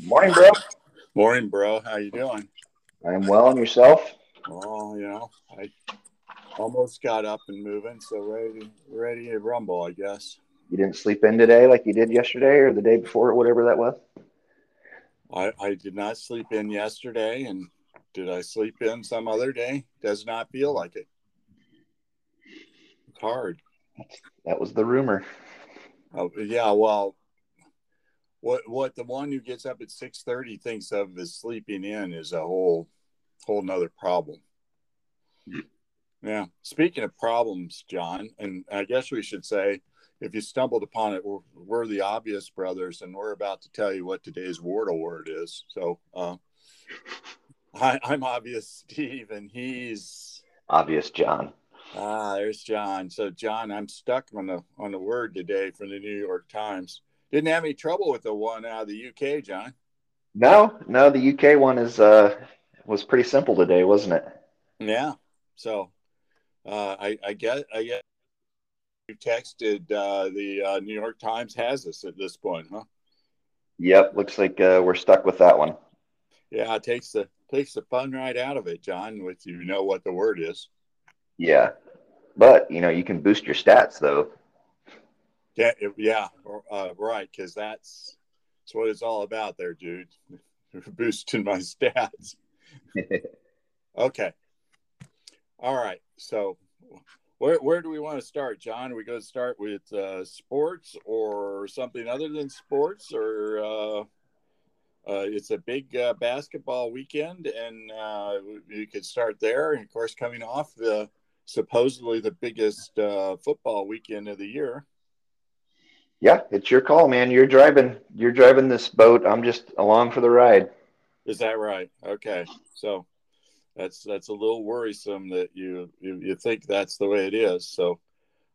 Morning, bro. Morning, bro. How you doing? I'm well, and yourself? Oh, you know, I almost got up and moving, so ready, ready to rumble, I guess. You didn't sleep in today like you did yesterday or the day before, or whatever that was. I, I did not sleep in yesterday, and did I sleep in some other day? Does not feel like it. It's hard. That was the rumor. Oh, yeah. Well, what what the one who gets up at six thirty thinks of as sleeping in is a whole whole nother problem. Yeah. Speaking of problems, John, and I guess we should say, if you stumbled upon it, we're, we're the obvious brothers, and we're about to tell you what today's word is. So, uh, I, I'm obvious Steve, and he's Obvious John. ah, there's John. So, John, I'm stuck on the on the word today from the New York Times. Didn't have any trouble with the one out of the UK, John. No, no, the UK one is uh was pretty simple today, wasn't it? Yeah. So, uh, I I get I get you texted uh, the uh, New York Times has us at this point, huh? Yep, looks like uh, we're stuck with that one. Yeah, it takes the takes the fun right out of it, John. With you know what the word is. Yeah, but you know you can boost your stats though. Yeah, yeah, uh, right. Because that's that's what it's all about, there, dude. Boosting my stats. Okay. All right. So, where where do we want to start, John? Are we going to start with uh, sports or something other than sports, or uh, uh, it's a big uh, basketball weekend, and uh, you could start there. And of course, coming off the supposedly the biggest uh, football weekend of the year. Yeah, it's your call, man. You're driving. You're driving this boat. I'm just along for the ride. Is that right? Okay. So that's that's a little worrisome that you you, you think that's the way it is. So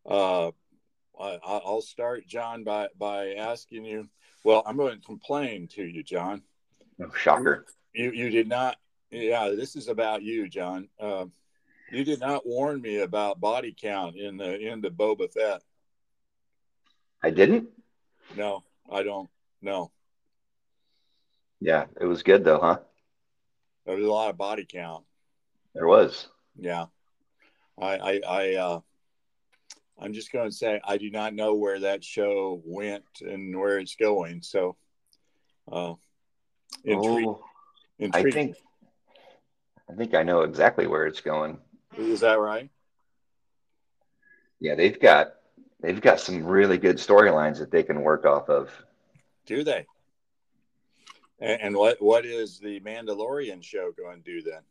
uh, I, I'll start, John, by by asking you. Well, I'm going to complain to you, John. Oh, shocker. You you did not. Yeah, this is about you, John. Uh, you did not warn me about body count in the end of Boba Fett. I didn't. No, I don't. No, Yeah, it was good though, huh? there was a lot of body count. There was. Yeah. I I, I uh I'm just going to say I do not know where that show went and where it's going. So uh intri- Oh, I intriguing. think. I think I know exactly where it's going. is that right? Yeah, they've got they've got some really good storylines that they can work off of. Do they? And, what what is the Mandalorian show going to do then?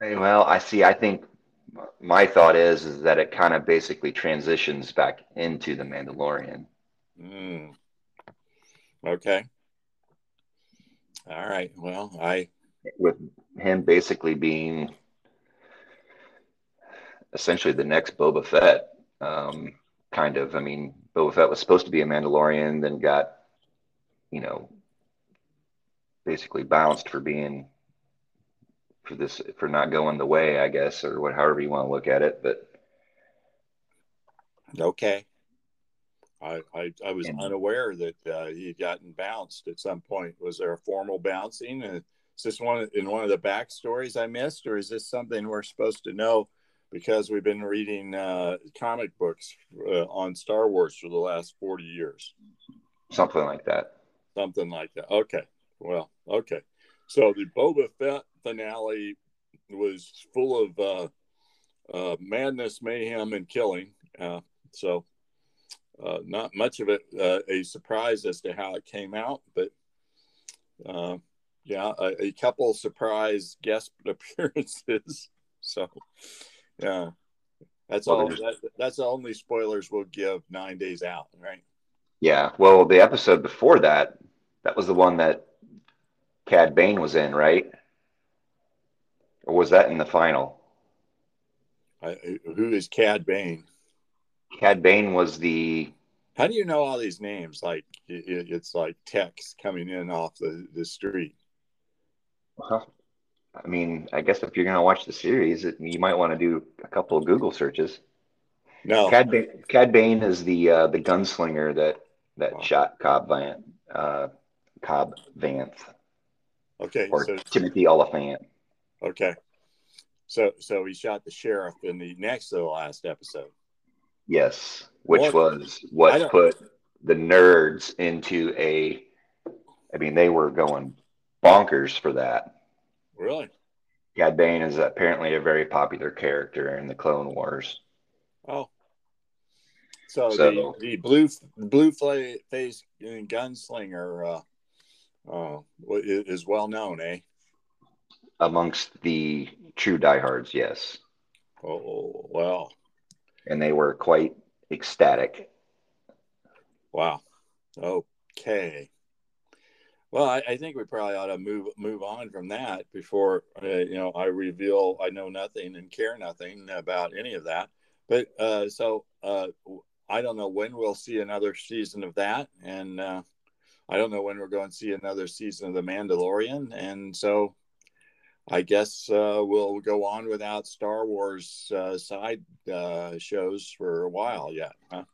Hey, Well, I see. I think my thought is is that it kind of basically transitions back into the Mandalorian. Mm. Okay. All right. Well, I with him basically being essentially the next Boba Fett. Um, kind of. I mean, Boba Fett was supposed to be a Mandalorian, then got, you know, basically bounced for being for this for not going the way, I guess, or what, however you want to look at it. But okay. I, I, I was And- unaware that uh, he had gotten bounced at some point. Was there a formal bouncing? Is this one in one of the backstories I missed, or is this something we're supposed to know because we've been reading uh, comic books uh, on Star Wars for the last forty years? something like that. Something like that. Okay. Well, okay. So the Boba Fett finale was full of uh, uh, madness, mayhem, and killing. Uh, so uh, not much of it uh, a surprise as to how it came out, but uh, yeah, a, a couple surprise guest appearances. So yeah, that's Well, all. That, that's the only spoilers we'll give nine days out, right? Yeah. Well, the episode before that, that was the one that Cad Bane was in, right? Or was that in the final? I, who is Cad Bane? Cad Bane was the How do you know all these names? Like it, it's like text coming in off the, the street. Well, I mean, I guess if you're going to watch the series, it, you might want to do a couple of Google searches. No, Cad Bane, Cad Bane is the uh, the gunslinger that that Wow. shot Cobb Vanth. Uh, Cobb Vanth. Okay, or so Timothy Olyphant. Okay, so so he shot the sheriff in the next to the last episode. Yes, which was what put the nerds into a. I mean, they were going bonkers for that. Really? Cad Bane is apparently a very popular character in the Clone Wars. Oh. So, so the, the blue blue face gunslinger uh, uh, is well known, eh? Amongst the true diehards, yes. Oh well. And they were quite ecstatic. Wow. Okay. Well, I, I, think we probably ought to move move on from that before uh, you know I reveal I know nothing and care nothing about any of that. But uh, so uh, I don't know when we'll see another season of that, and uh, I don't know when we're going to see another season of The Mandalorian, and so I guess uh, we'll go on without Star Wars uh, side shows for a while yet. Huh?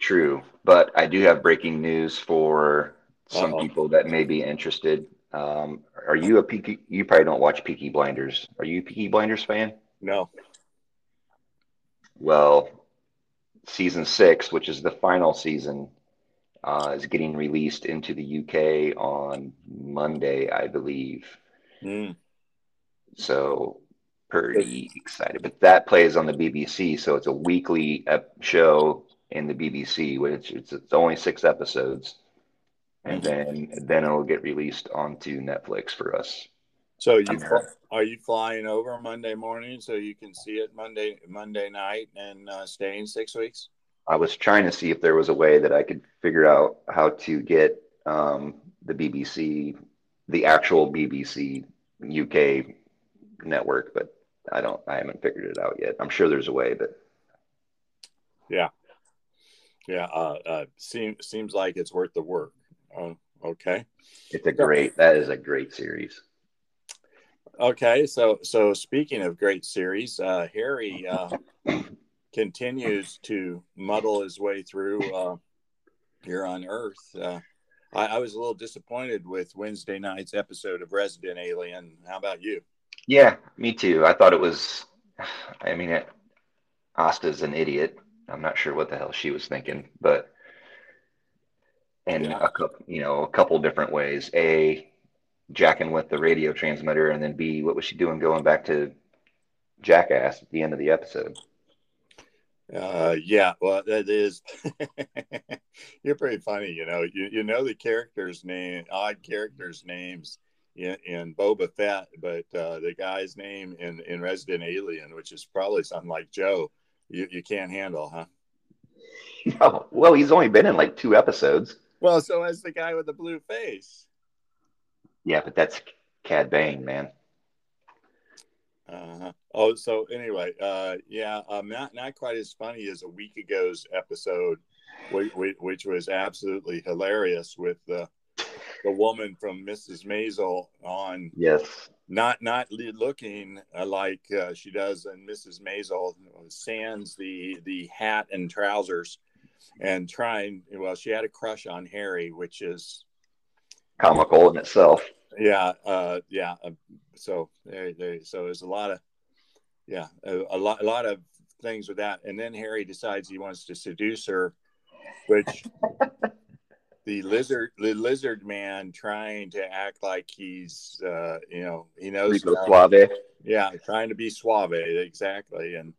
True, but I do have breaking news for some Uh-oh. people that may be interested. Um, are you a Peaky? You probably don't watch Peaky Blinders. Are you a Peaky Blinders fan? No. Well, season six, which is the final season, uh, is getting released into the UK on Monday, I believe. Mm. So pretty excited. But that plays on the BBC, so it's a weekly show in the BBC, which it's, it's only six episodes and then then it'll get released onto Netflix for us. So you are you flying over Monday morning so you can see it Monday Monday night and uh, staying six weeks? I was trying to see if there was a way that I could figure out how to get um, the BBC, the actual BBC UK network, but I don't. I haven't figured it out yet. I'm sure there's a way, but yeah, yeah. Uh, uh, seems seems like it's worth the work. Oh, okay. It's a great. That is a great series. Okay, so so speaking of great series, uh, Harry uh, continues to muddle his way through uh, here on Earth. Uh, I, I, was a little disappointed with Wednesday night's episode of Resident Alien. How about you? Yeah, me too. I thought it was. I mean, it, Asta's an idiot. I'm not sure what the hell she was thinking, but in yeah. a couple, you know, a couple different ways. A, jacking with the radio transmitter, and then B, what was she doing going back to Jackass at the end of the episode? Uh, yeah, well, that is. you're pretty funny, you know. You you know the characters' name, odd characters' names in, in Boba Fett, but uh, the guy's name in in Resident Alien, which is probably something like Joe, you you can't handle, huh? No, well, he's only been in like two episodes. Well, so as the guy with the blue face. Yeah, but that's Cad Bane, man. Uh-huh. Oh, so anyway, uh, yeah, um, not not quite as funny as a week ago's episode, which, which was absolutely hilarious with the the woman from Mrs. Maisel on. Yes. Not not looking like uh, she does in Mrs. Maisel, sans the the hat and trousers and trying well she had a crush on harry which is comical in itself. Yeah uh yeah uh, so there, there so there's a lot of yeah a, a, lot a lot of things with that. And then harry decides he wants to seduce her which the lizard the lizard man trying to act like he's uh you know he knows suave. Yeah trying to be suave exactly. And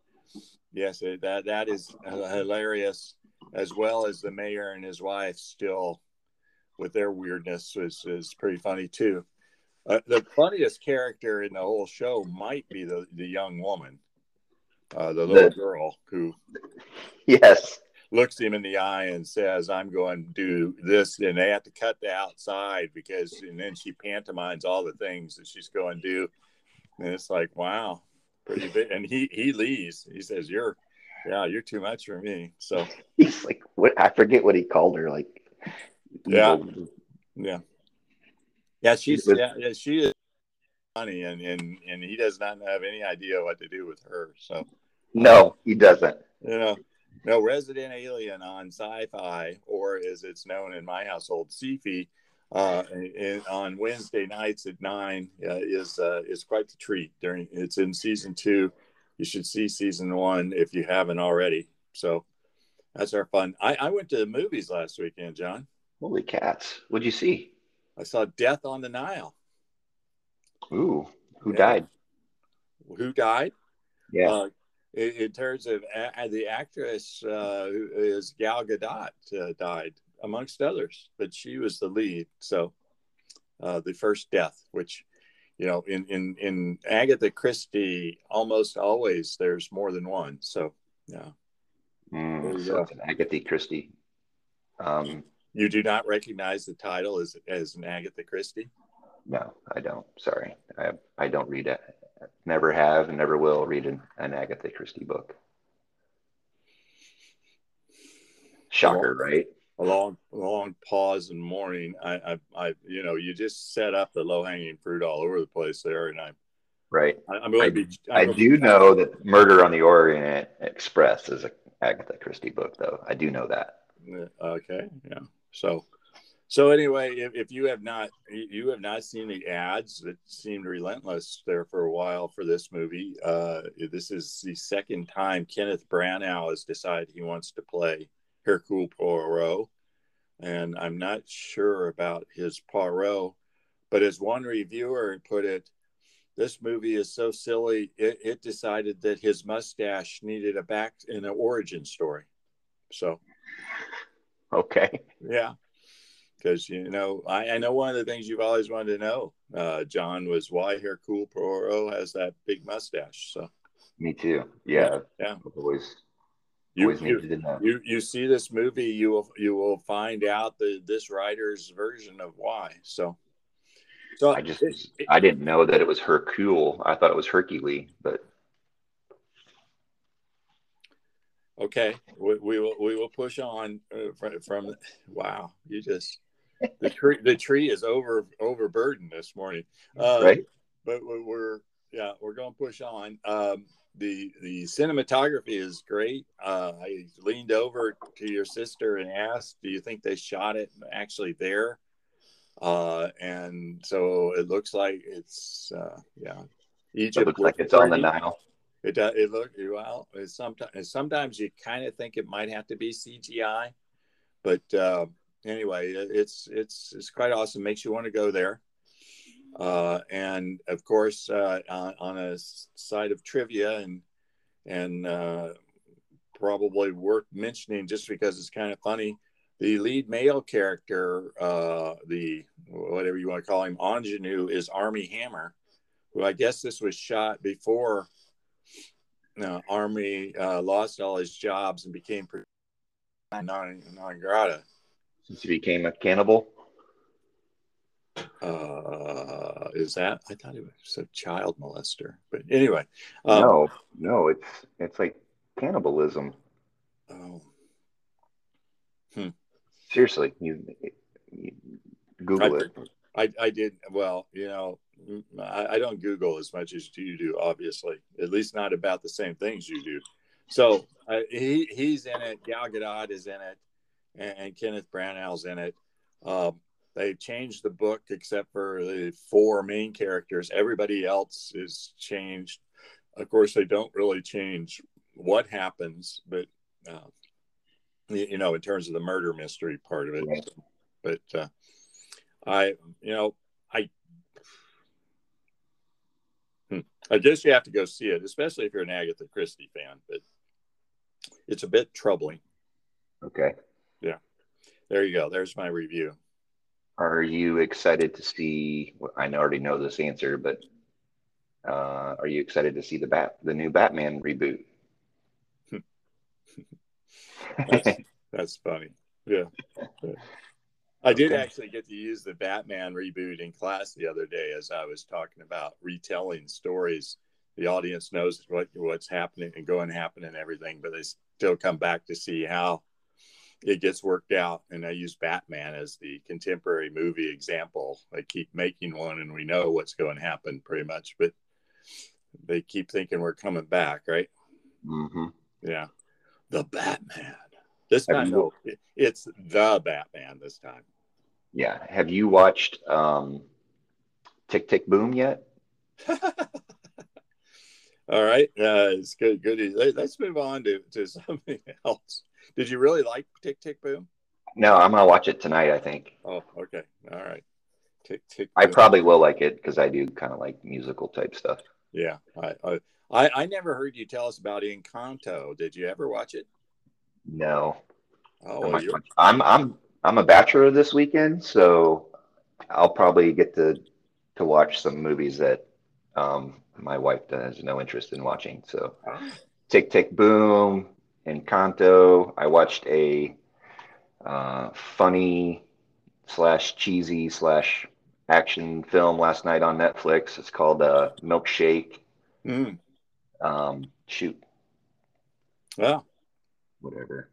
yes that that is hilarious as well as the mayor and his wife still with their weirdness is, is pretty funny too. Uh, the funniest character in the whole show might be the, the young woman, uh, the little the, girl who, yes, looks him in the eye and says, "I'm going to do this," and they have to cut the outside because, and then she pantomimes all the things that she's going to do, and it's like, wow, pretty big. And he he leaves. He says, "You're yeah, you're too much for me. So he's like, what? I forget what he called her. Like, yeah, yeah, yeah. She's yeah, yeah, she is funny, and and and he does not have any idea what to do with her. So no, he doesn't. You know, no Resident Alien on Syfy, or as it's known in my household, Sci-Fi. uh, on Wednesday nights at nine uh, is uh, is quite the treat. During it's in season two, you should see season one if you haven't already. So that's our fun. I, I went to the movies last weekend, John. Holy cats! What'd you see? I saw Death on the Nile. Ooh, who yeah. died? Who died? Yeah. Uh, in, in, terms of a, the actress, uh, who is Gal Gadot, uh, died amongst others, but she was the lead. So uh, the first death, which you know, in in in Agatha Christie, almost always there's more than one. So yeah. Mm, so it's an Agatha Christie. Um, you do not recognize the title as as an Agatha Christie. No, I don't. Sorry, I I don't read it. Never have and never will read an, an Agatha Christie book. Shocker, right? A long long pause in mourning I, I i you know you just set up the low hanging fruit all over the place there and i'm right. I, am going I, to be I'm i do know that murder on the orient express is a agatha christie book though. I do know that. Okay yeah. So so anyway if, if you have not you have not seen the ads that seemed relentless there for a while for this movie uh this is the second time kenneth branagh has decided he wants to play Hercule Poirot, and I'm not sure about his Poirot, but as one reviewer put it, this movie is so silly it, it decided that his mustache needed a back in an origin story. So, okay, yeah, because you know I, I, know one of the things you've always wanted to know, uh, John, was why Hercule Poirot has that big mustache. So, me too. Yeah, yeah, I've always you, you, you, you see this movie, you will you will find out the this writer's version of why. So, so I just it, it, I didn't know that it was Hercule. I thought it was Hercules, but okay, we, we will we will push on uh, from, from wow. You just the tree the tree is over overburdened this morning, uh, right? But we're yeah we're going to push on. Um, the the cinematography is great. Uh, I leaned over to your sister and asked, "Do you think they shot it actually there?" Uh, and so it looks like it's uh, yeah, Egypt. It looks like it's on the Nile. It does. It look well. It's sometimes sometimes you kind of think it might have to be CGI, but uh, anyway, it's it's it's quite awesome. Makes you want to go there. Uh, and of course, uh, on, on, a side of trivia and and uh, probably worth mentioning just because it's kind of funny, the lead male character, uh, the whatever you want to call him, ingenue, is Armie Hammer, who I guess this was shot before Armie uh, lost all his jobs and became non non grata. Since he became a cannibal. Uh, is that? I thought he was a child molester, but anyway. Um, no, no, it's it's like cannibalism. Oh. Hmm. Seriously, you, you Google I, it. I, I did well. You know, I, I don't Google as much as you do. Obviously, at least not about the same things you do. So uh, he he's in it. Gal Gadot is in it, and, and Kenneth Branagh's in it. Um, they changed the book except for the four main characters. Everybody else is changed. Of course, they don't really change what happens, but uh, you know, in terms of the murder mystery part of it. Right. But uh, I, you know, I, hmm, I guess you have to go see it, especially if you're an Agatha Christie fan. But it's a bit troubling. Okay. Yeah. There you go. There's my review. Are you excited to see? I already know this answer, but uh, are you excited to see the bat, the new Batman reboot? that's, that's, funny. Yeah. I did okay. actually get to use the Batman reboot in class the other day as I was talking about retelling stories. The audience knows what what's happening and going to happen and everything, but they still come back to see how it gets worked out. And I use Batman as the contemporary movie example. They keep making one and we know what's going to happen pretty much, but they keep thinking we're coming back, right? Mm-hmm. Yeah. The Batman. This time, no, it's the Batman this time. Yeah. Have you watched um, Tick Tick Boom yet? All right. Uh, it's good. Good. Let's move on to, to something else. Did you really like Tick Tick Boom? No, I'm gonna watch it tonight. I think. Oh, okay. All right. Tick Tick. I probably will like it because I do kind of like musical type stuff. Yeah, I, I I never heard you tell us about Encanto. Did you ever watch it? No. Oh, well, I'm I'm I'm a bachelor this weekend, so I'll probably get to to watch some movies that um, my wife has no interest in watching. So, oh. Tick Tick Boom, Encanto. I watched a uh, funny slash cheesy slash action film last night on Netflix. It's called uh, Milkshake. Mm. Um, shoot. Well, whatever.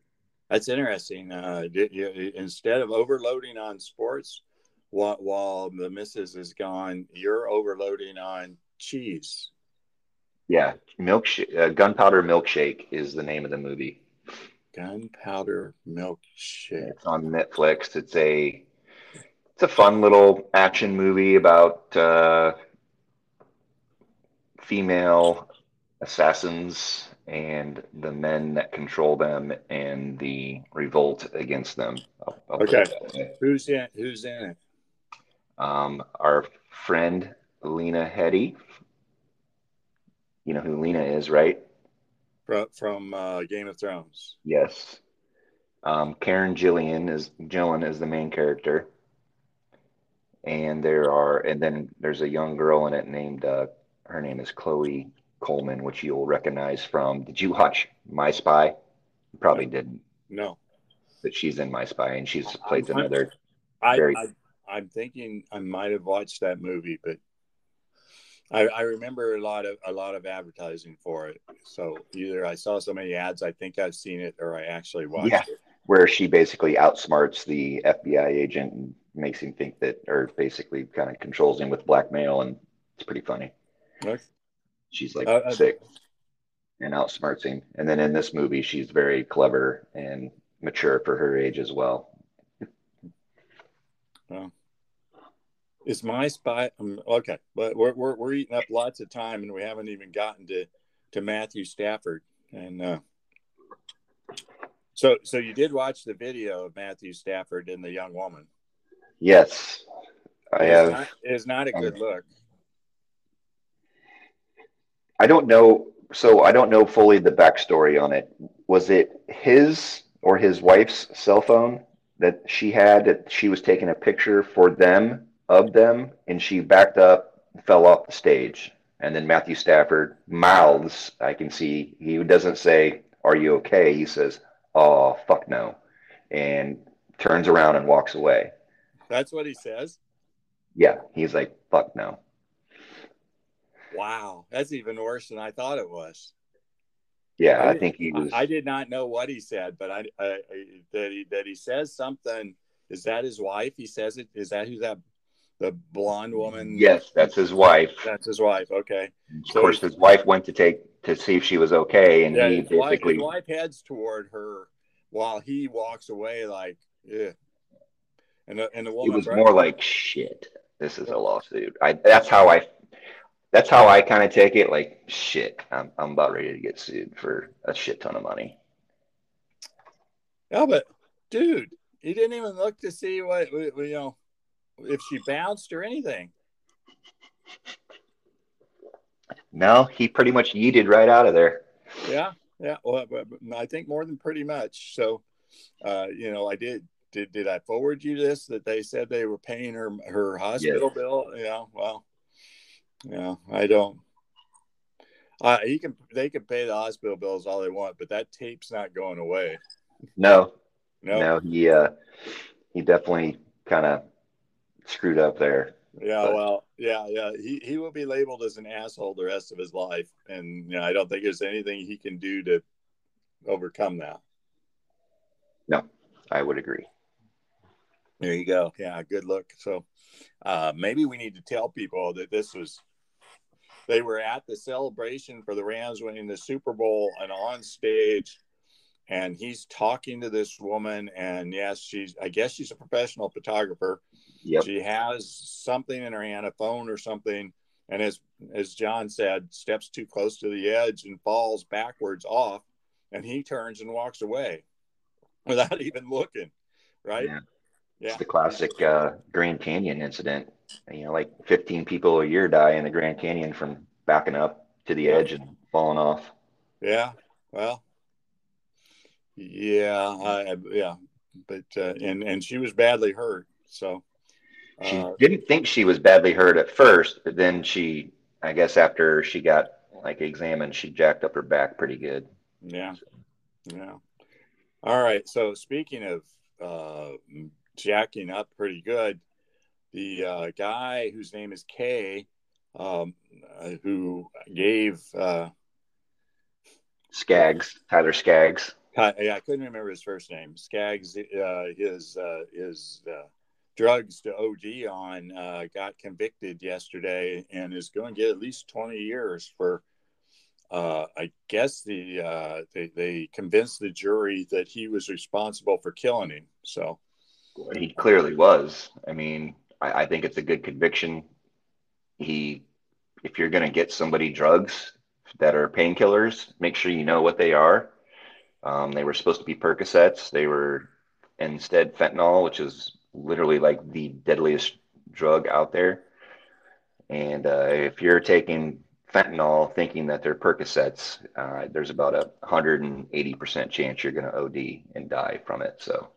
That's interesting. Uh, you, instead of overloading on sports, while, while the missus is gone, you're overloading on cheese. Yeah, milkshake, uh, gunpowder milkshake is the name of the movie. Gunpowder milkshake. It's on Netflix. It's a it's a fun little action movie about uh, female assassins and the men that control them and the revolt against them. I'll, I'll okay, who's in? Who's in it? Um, our friend Lena Headey. You know who Lena is, right? From, from uh, Game of Thrones. Yes. Um, Karen Gillian is Gillen is the main character, and there are and then there's a young girl in it named uh, her name is Chloe Coleman, which you'll recognize from. Did you watch My Spy? You probably no. didn't. No. But she's in My Spy, and she's played I'm, another. I, very... I, I'm thinking I might have watched that movie, but I, I, remember a lot of a lot of advertising for it. So either I saw so many ads, I think I've seen it, or I actually watched yeah, it. Where she basically outsmarts the FBI agent and makes him think that, or basically kind of controls him with blackmail, and it's pretty funny. Okay. She's like uh, uh sick and outsmarts him, and then in this movie, she's very clever and mature for her age as well. Well, is my spy um, okay? But we're, we're we're eating up lots of time, and we haven't even gotten to to Matthew Stafford. And uh, so, so you did watch the video of Matthew Stafford and the young woman. Yes, I it's have. Not, it's not a good um, look. I don't know. So I don't know fully the backstory on it. Was it his or his wife's cell phone that she had that she was taking a picture for them of them, and she backed up, fell off the stage, and then Matthew Stafford mouths. I can see he doesn't say, "Are you okay?" He says, "Oh fuck no," and turns around and walks away. That's what he says. Yeah, he's like, "Fuck no." Wow, that's even worse than I thought it was. Yeah, I, I think he was. I, did not know what he said, but I, I, that he that he says something. Is that his wife? He says it. Is that who's that? The blonde woman. Yes, that's his wife. That's his wife. Okay. Of so course, his wife went to take to see if she was okay, and yeah, he basically. Wife, his wife heads toward her while he walks away, like, yeah. And the, and the woman. It was more like shit. This is a lawsuit. I. That's how I that's how I kind of take it. Like, shit, I'm, I'm about ready to get sued for a shit ton of money. Yeah, but dude, he didn't even look to see what, you know, if she bounced or anything. No, he pretty much yeeted right out of there. Yeah, yeah. Well, I think more than pretty much. So, uh, you know, I did. Did did I forward you this that they said they were paying her her hospital yes. bill? Yeah. Well, yeah, I don't. Uh, he can. They can pay the hospital bills all they want, but that tape's not going away. No, no, no. He uh, he definitely kind of screwed up there. Yeah, but. well, yeah, yeah. He he will be labeled as an asshole the rest of his life, and you know, I don't think there's anything he can do to overcome that. No, I would agree. There you go. Yeah, good look. So uh, maybe we need to tell people that this was they were at the celebration for the Rams winning the Super Bowl and on stage and he's talking to this woman and yes she's i guess she's a professional photographer Yep. She has something in her hand, a phone or something, and as as John said, steps too close to the edge and falls backwards off, and he turns and walks away without even looking. Right? Yeah. Yeah. It's the classic uh, Grand Canyon incident. You know, like 15 people a year die in the Grand Canyon from backing up to the edge and falling off. Yeah. Well. Yeah. I, yeah. But uh, and and she was badly hurt. So. She Uh, didn't think she was badly hurt at first, but then she, I guess, after she got like examined, she jacked up her back pretty good. Yeah. Yeah. All right. So speaking of uh, jacking up pretty good, the uh, guy whose name is Kay, um, uh, who gave, uh, Skaggs, Tyler Skaggs. I, yeah, I couldn't remember his first name, Skaggs, uh, his, uh, his uh, drugs to OD on, uh, got convicted yesterday and is going to get at least 20 years for uh, I guess the uh, they, they convinced the jury that he was responsible for killing him. So He clearly was. I mean, I, I think it's a good conviction. He, if you're going to get somebody drugs that are painkillers, make sure you know what they are. Um, they were supposed to be Percocets. They were instead fentanyl, which is literally like the deadliest drug out there. And uh, if you're taking fentanyl thinking that they're Percocets, uh, there's about a 180% chance you're going to OD and die from it. So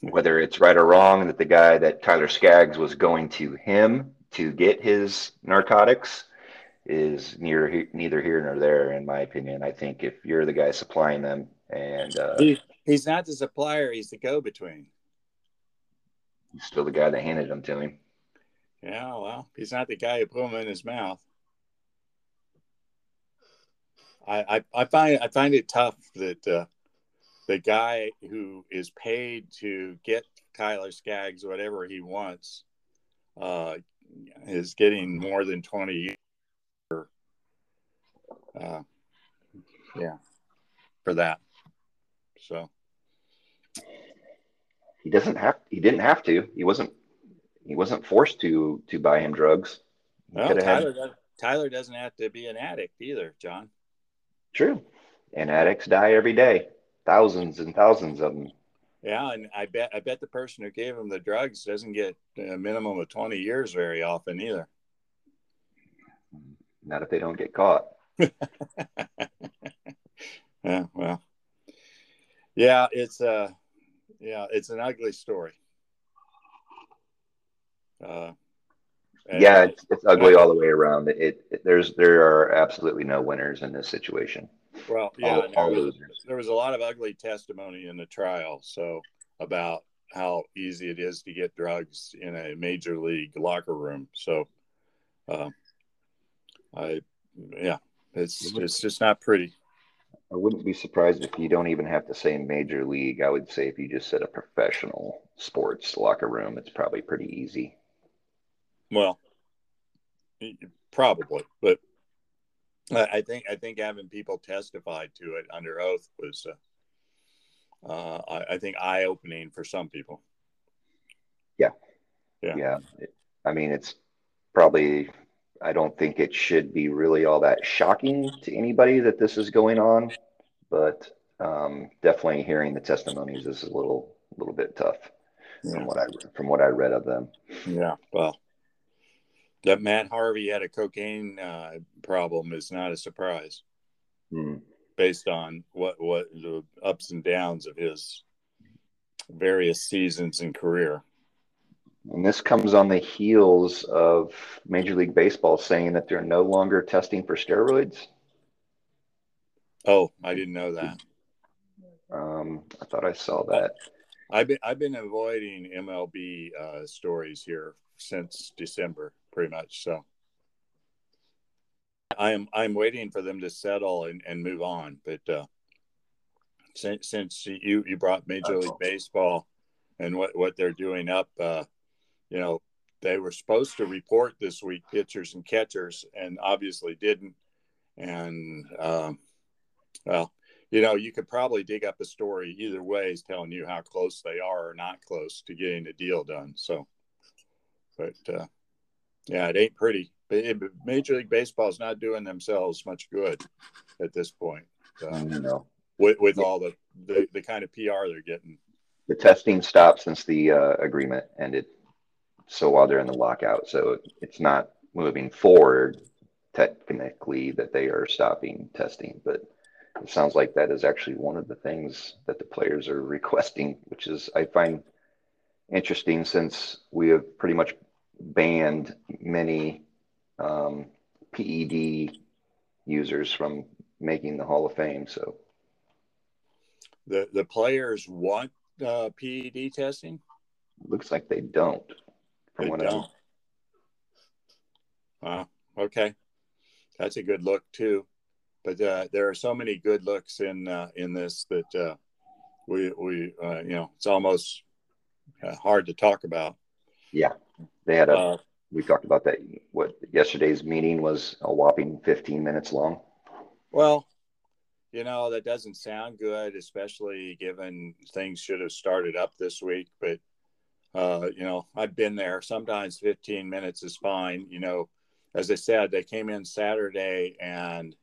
whether it's right or wrong that the guy that Tyler Skaggs was going to him to get his narcotics is near neither here nor there in my opinion. I think if you're the guy supplying them and uh, he's not the supplier; he's the go-between. he's still the guy that handed them to him. Yeah, well, he's not the guy who put them in his mouth. I, I, I find I find it tough that uh, the guy who is paid to get Tyler Skaggs whatever he wants uh, is getting more than twenty years. Uh, yeah, for that. So He doesn't have he didn't have to. He wasn't he wasn't forced to to buy him drugs. He well, had- Tyler does, Tyler doesn't have to be an addict either, John. true. And addicts die every day. Thousands and thousands of them. Yeah, and I bet I bet the person who gave him the drugs doesn't get a minimum of twenty years very often either. Not if they don't get caught. Yeah, well, yeah, it's uh yeah, it's an ugly story. Uh, yeah, it's, it's ugly all the way around. It, it there's there are absolutely no winners in this situation. well, yeah, all- and there all was, there was a lot of ugly testimony in the trial, so about how easy it is to get drugs in a major league locker room. So, uh, I, yeah, it's it's just not pretty. I wouldn't be surprised if you don't even have to say major league. I would say if you just said a professional sports locker room, it's probably pretty easy. Well, probably, but I think I think having people testify to it under oath was, uh, uh, I, I think, eye opening for some people. Yeah. Yeah. It- I mean, it's probably, I don't think it should be really all that shocking to anybody that this is going on, but um, definitely hearing the testimonies is a little, little bit tough Yeah. from what I, from what I read of them. Yeah. Well, that Matt Harvey had a cocaine uh, problem is not a surprise Hmm. based on what what the ups and downs of his various seasons and career. And this comes on the heels of Major League Baseball saying that they're no longer testing for steroids. Oh, I didn't know that. Um, I thought I saw that. I've been I've been avoiding MLB uh, stories here since December, pretty much. So I am I'm waiting for them to settle and, and move on. But uh, since since you you brought Major League Baseball and what what they're doing up, uh, you know, they were supposed to report this week pitchers and catchers, and obviously didn't. And um, well, you know, you could probably dig up a story either way, is telling you how close they are or not close to getting a deal done. So, but uh, yeah, it ain't pretty. Major League Baseball is not doing themselves much good at this point. Uh, no. With, with all the, the, the kind of PR they're getting. The testing stopped since the uh, agreement ended. So while they're in the lockout, so it's not moving forward technically that they are stopping testing, but it sounds like that is actually one of the things that the players are requesting, which is I find interesting since we have pretty much banned many um, PED users from making the Hall of Fame. So the the players want uh, PED testing. Looks like they don't. From what don't. I... okay, that's a good look too. But uh, there are so many good looks in uh, in this that uh, we we uh, you know it's almost uh, hard to talk about. Yeah, they had a. Uh, we talked about that. What yesterday's meeting was a whopping 15 minutes long. Well, you know that doesn't sound good, especially given things should have started up this week. But uh, you know, I've been there. Sometimes 15 minutes is fine. You know, as I said, they came in Saturday and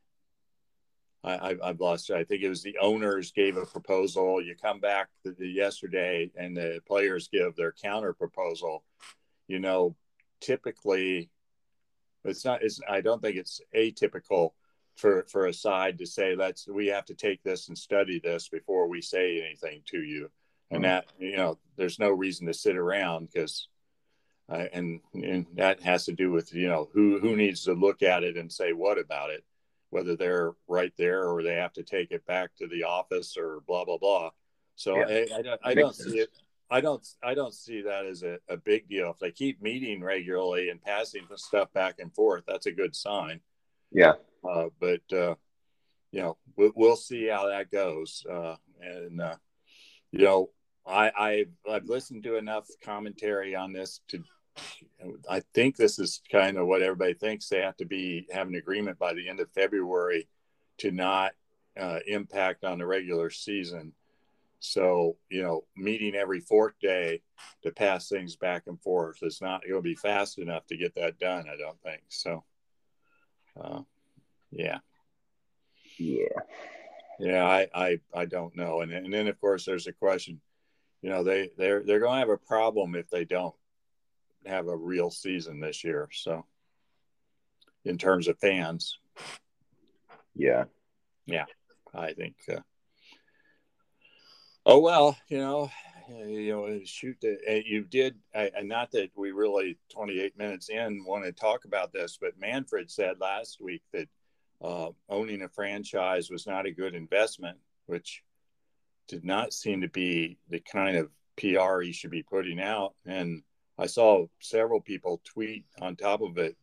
I, have lost. I think it was the owners gave a proposal. You come back the, the yesterday, and the players give their counter proposal. You know, typically, it's not. It's. I don't think it's atypical for for a side to say, "Let's. We have to take this and study this before we say anything to you." And mm-hmm. that you know, there's no reason to sit around because. Uh, and and that has to do with you know who who needs to look at it and say what about it whether they're right there or they have to take it back to the office or blah blah blah. So yeah. I, I, don't, I don't see it. I don't I don't see that as a, a big deal. If they keep meeting regularly and passing the stuff back and forth, that's a good sign. Yeah. Uh, but uh, you know, we'll, we'll, see how that goes. Uh, and uh, you know, I, I I've listened to enough commentary on this to I think this is kind of what everybody thinks. They have to be have an agreement by the end of February to not uh, impact on the regular season. So you know, meeting every fourth day to pass things back and forth is not going to be fast enough to get that done. I don't think so. Uh, yeah. Yeah. Yeah, I, I, I don't know. And, and then of course there's a question, you know, they, they're, they're going to have a problem if they don't have a real season this year. So, in terms of fans, yeah, yeah, I think. Uh, oh well, you know, you know, shoot. The, you did, and not that we really 28 minutes in want to talk about this, but Manfred said last week that uh, owning a franchise was not a good investment, which did not seem to be the kind of PR he should be putting out. And I saw several people tweet on top of it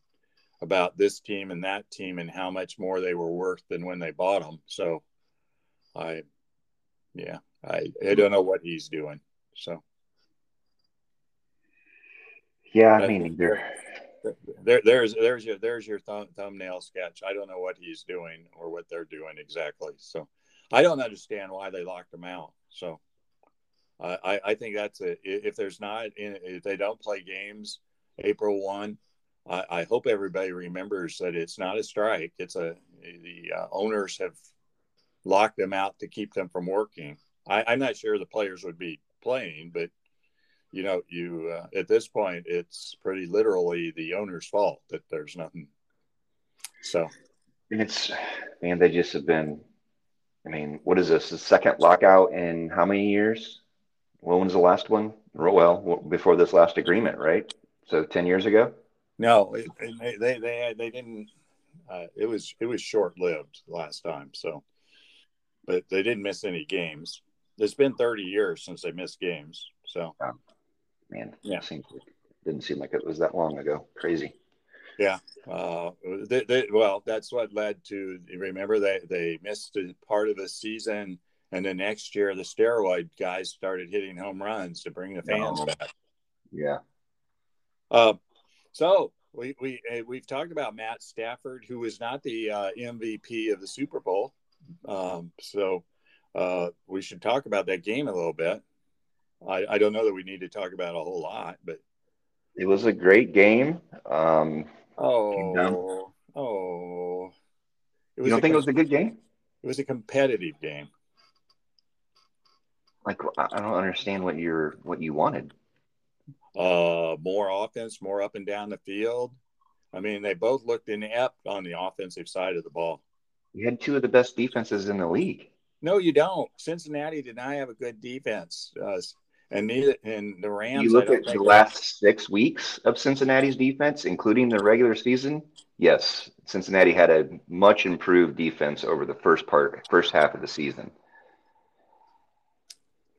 about this team and that team and how much more they were worth than when they bought them. So I, yeah, I, I don't know what he's doing. So. Yeah, I mean, there, there, there's, there's your, there's your thumb, thumbnail sketch. I don't know what he's doing or what they're doing exactly. So I don't understand why they locked him out. So I, I think that's a, if there's not if they don't play games April one, I, I hope everybody remembers that it's not a strike. It's a the uh, owners have locked them out to keep them from working. I, I'm not sure the players would be playing, but you know, you uh, at this point, it's pretty literally the owner's fault that there's nothing. So, and it's man, they just have been. I mean, what is this? The second lockout in how many years? when was the last one? Well, before this last agreement, right? So ten years ago. No, it, they, they they they didn't. Uh, it was it was short lived last time. So, but they didn't miss any games. It's been thirty years since they missed games. So, oh, man, yeah, seems like, didn't seem like it was that long ago. Crazy. Yeah. Uh, they, they, well, that's what led to. Remember, they they missed a part of the season and the next year, the steroid guys started hitting home runs to bring the fans oh. back. Yeah. Uh, so we we eh, we've talked about Matt Stafford, who was not the uh, MVP of the Super Bowl. Um, so uh, we should talk about that game a little bit. I, I don't know that we need to talk about a whole lot, but it was a great game. Um, oh, oh, it was you don't think it was a good game? It was a competitive game. Like I don't understand what you're what you wanted. Uh, more offense, more up and down the field. I mean, they both looked inept on the offensive side of the ball. You had two of the best defenses in the league. No, you don't. Cincinnati did not have a good defense, uh, and neither and the Rams. You look at the last six weeks of Cincinnati's defense, including the regular season. Yes, Cincinnati had a much improved defense over the first part, first half of the season.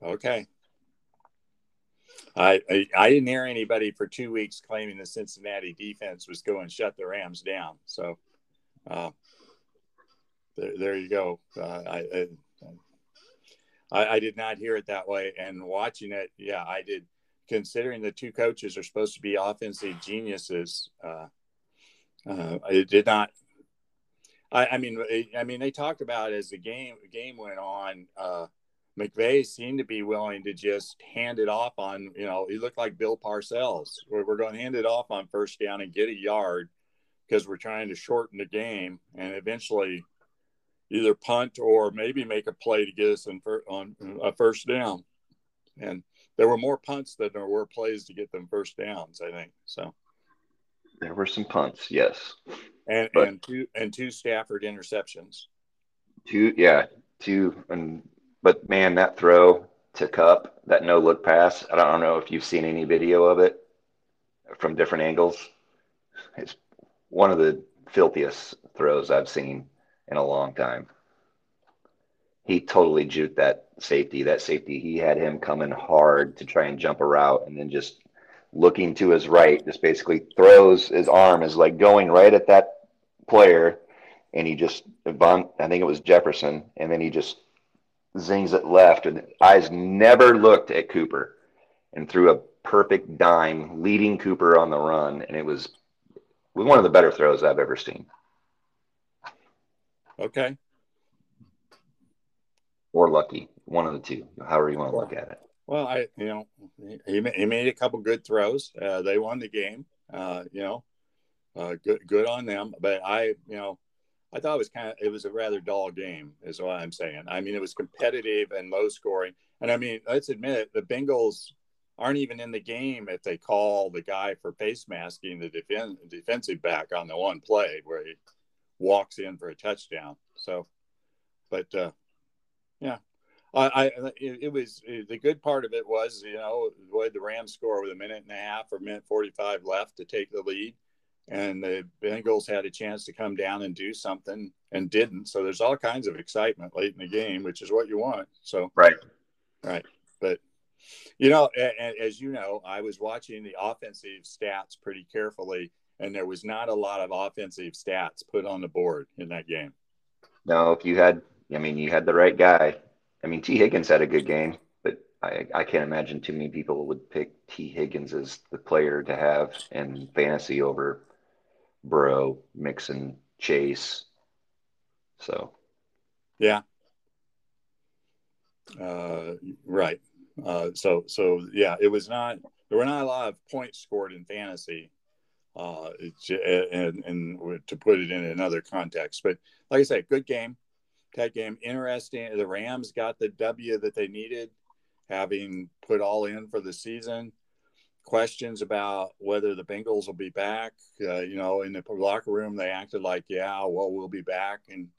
Okay. I, I, I didn't hear anybody for two weeks claiming the Cincinnati defense was going to shut the Rams down. So, uh, there, there you go. Uh, I, I, I did not hear it that way. And watching it, yeah, I did. Considering the two coaches are supposed to be offensive geniuses, uh, uh, it did not. I, I mean, I mean, they talked about as the game game went on. Uh, McVay seemed to be willing to just hand it off on, you know, he looked like Bill Parcells. We're, we're going to hand it off on first down and get a yard because we're trying to shorten the game. And eventually, either punt or maybe make a play to get us in for, on a first down. And there were more punts than there were plays to get them first downs. I think so. There were some punts, yes, and but and two and two Stafford interceptions. Two, yeah, two, and but man, that throw to Kupp, that no look pass. I don't know if you've seen any video of it from different angles. It's one of the filthiest throws I've seen in a long time. He totally juked that safety. That safety, he had him coming hard to try and jump a route and then just looking to his right, just basically throws his arm is like going right at that player. And he just, I think it was Jefferson, and then he just zings it left. And eyes never looked at Cooper and threw a perfect dime, leading Cooper on the run. And it was one of the better throws I've ever seen. Okay. Or lucky, one of the two, however you want to look at it. Well, I, you know, he, he made a couple good throws. Uh, they won the game. Uh, you know, uh, good good on them. But I, you know, I thought it was kind of it was a rather dull game, is what I'm saying. I mean, it was competitive and low scoring. And I mean, let's admit it, the Bengals aren't even in the game if they call the guy for face masking the defense defensive back on the one play where he walks in for a touchdown. So, but uh, yeah, I, I it, it, was the good part of it was you know the Rams score with a minute and a half or minute forty five left to take the lead, and the Bengals had a chance to come down and do something and didn't. So there's all kinds of excitement late in the game, which is what you want. So right, right, but. You know, and as you know, I was watching the offensive stats pretty carefully and there was not a lot of offensive stats put on the board in that game. No, if you had, I mean, you had the right guy. I mean, Tee Higgins had a good game, but I, I can't imagine too many people would pick Tee Higgins as the player to have in fantasy over Burrow, Mixon, Chase. So, yeah. Uh, right. Uh, so, so yeah, it was not, there were not a lot of points scored in fantasy uh, and, and to put it in another context. But like I said, good game, tight game, interesting. The Rams got the W that they needed, having put all in for the season. Questions about whether the Bengals will be back. Uh, you know, in the locker room, they acted like, "Yeah, well, we'll be back." And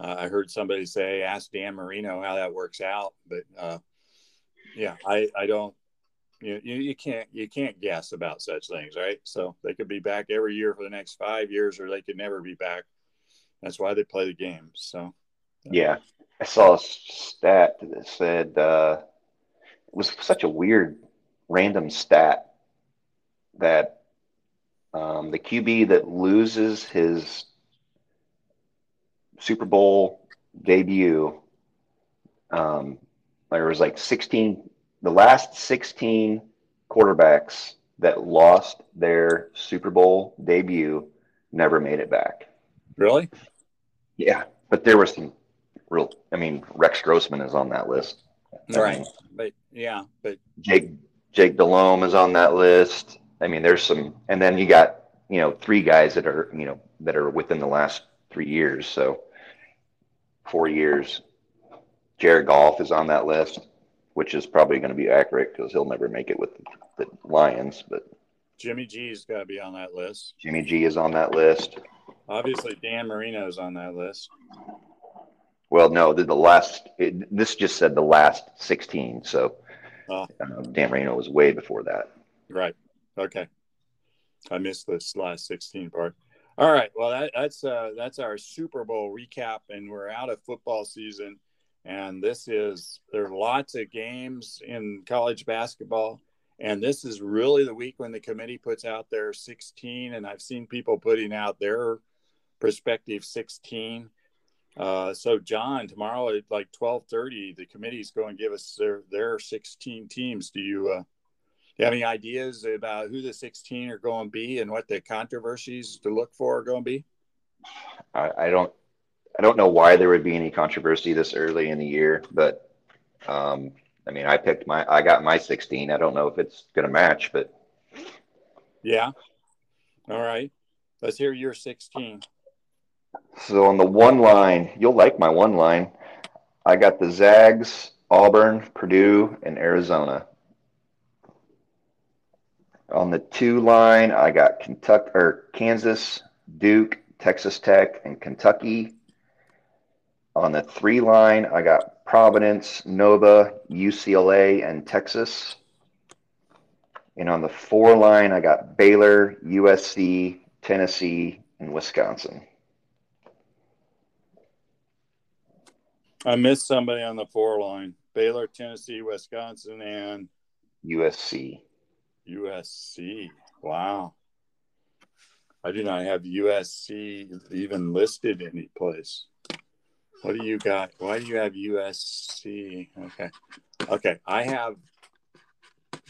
uh, I heard somebody say, "Ask Dan Marino how that works out." But uh, yeah, I I don't you, you, you can't you can't guess about such things, right? So they could be back every year for the next five years, or they could never be back. That's why they play the games. So yeah, I saw a stat that said uh, it was such a weird random stat that um, the QB that loses his Super Bowl debut, um, there was like 16 the last 16 quarterbacks that lost their Super Bowl debut never made it back. Really? Yeah, but there were some real. I mean, Rex Grossman is on that list. Right. mean, but yeah, but Jake Jake Delhomme is on that list. I mean, there's some, and then you got you know three guys that are you know that are within the last three years. So four years. Jared Goff is on that list, which is probably going to be accurate because he'll never make it with the Lions. But Jimmy G's got to be on that list. Jimmy G is on that list. Obviously, Dan Marino is on that list. Well, no, the, the last, it, this just said the last 16. So oh. um, Dan Marino was way before that. Right. Okay. I missed this last 16 part. All right. Well, that, that's uh, that's our Super Bowl recap, and we're out of football season. And this is there are lots of games in college basketball, and this is really the week when the committee puts out their 16. And I've seen people putting out their prospective 16. Uh, so John, tomorrow at like 12:30, the committee's going to give us their their 16 teams. Do you uh, do you have any ideas about who the 16 are going to be and what the controversies to look for are going to be? I, I don't I don't know why there would be any controversy this early in the year, but um, I mean, I picked my I got my 16. I don't know if it's going to match, but yeah. All right. Let's hear your 16. So on the one line, you'll like my one line. I got the Zags, Auburn, Purdue, and Arizona. On the two line, I got Kentucky or Kansas, Duke, Texas Tech, and Kentucky. On the three line, I got Providence, Nova, UCLA, and Texas. And on the four line, I got Baylor, USC, Tennessee, and Wisconsin. I missed somebody on the four line. Baylor, Tennessee, Wisconsin, and USC. USC. Wow. I do not have USC even listed any place. What do you got? Why do you have USC? Okay. Okay. I have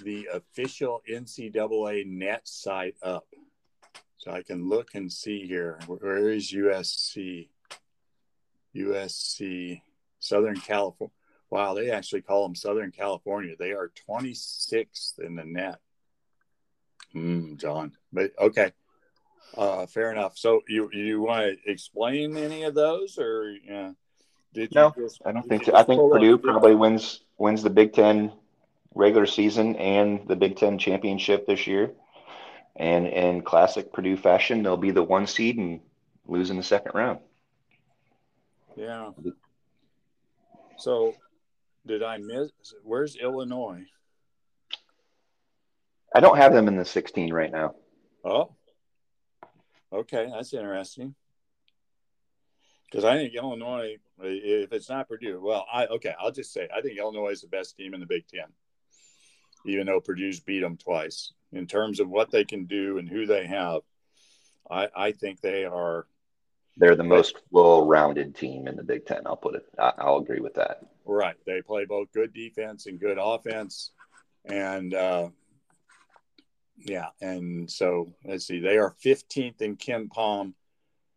the official NCAA net site up. So I can look and see here. Where is USC? USC. Southern California. Wow, they actually call them Southern California. They are 26th in the net. Hmm, John. But okay. Uh, fair enough. So you you want to explain any of those, or yeah? Did no, just, I don't think so. I think Purdue probably wins wins the Big Ten regular season and the Big Ten championship this year. And in classic Purdue fashion, they'll be the one seed and lose in the second round. Yeah. So, did I miss? Where's Illinois? I don't have them in the 16 right now. Oh, okay, that's interesting. Because I think Illinois, if it's not Purdue, well, I okay, I'll just say I think Illinois is the best team in the Big Ten, even though Purdue's beat them twice. In terms of what they can do and who they have, I, I think they are they're the most well-rounded team in the Big Ten. I'll put it. I'll agree with that. Right. They play both good defense and good offense, and uh, yeah, and so let's see. They are 15th in KenPom,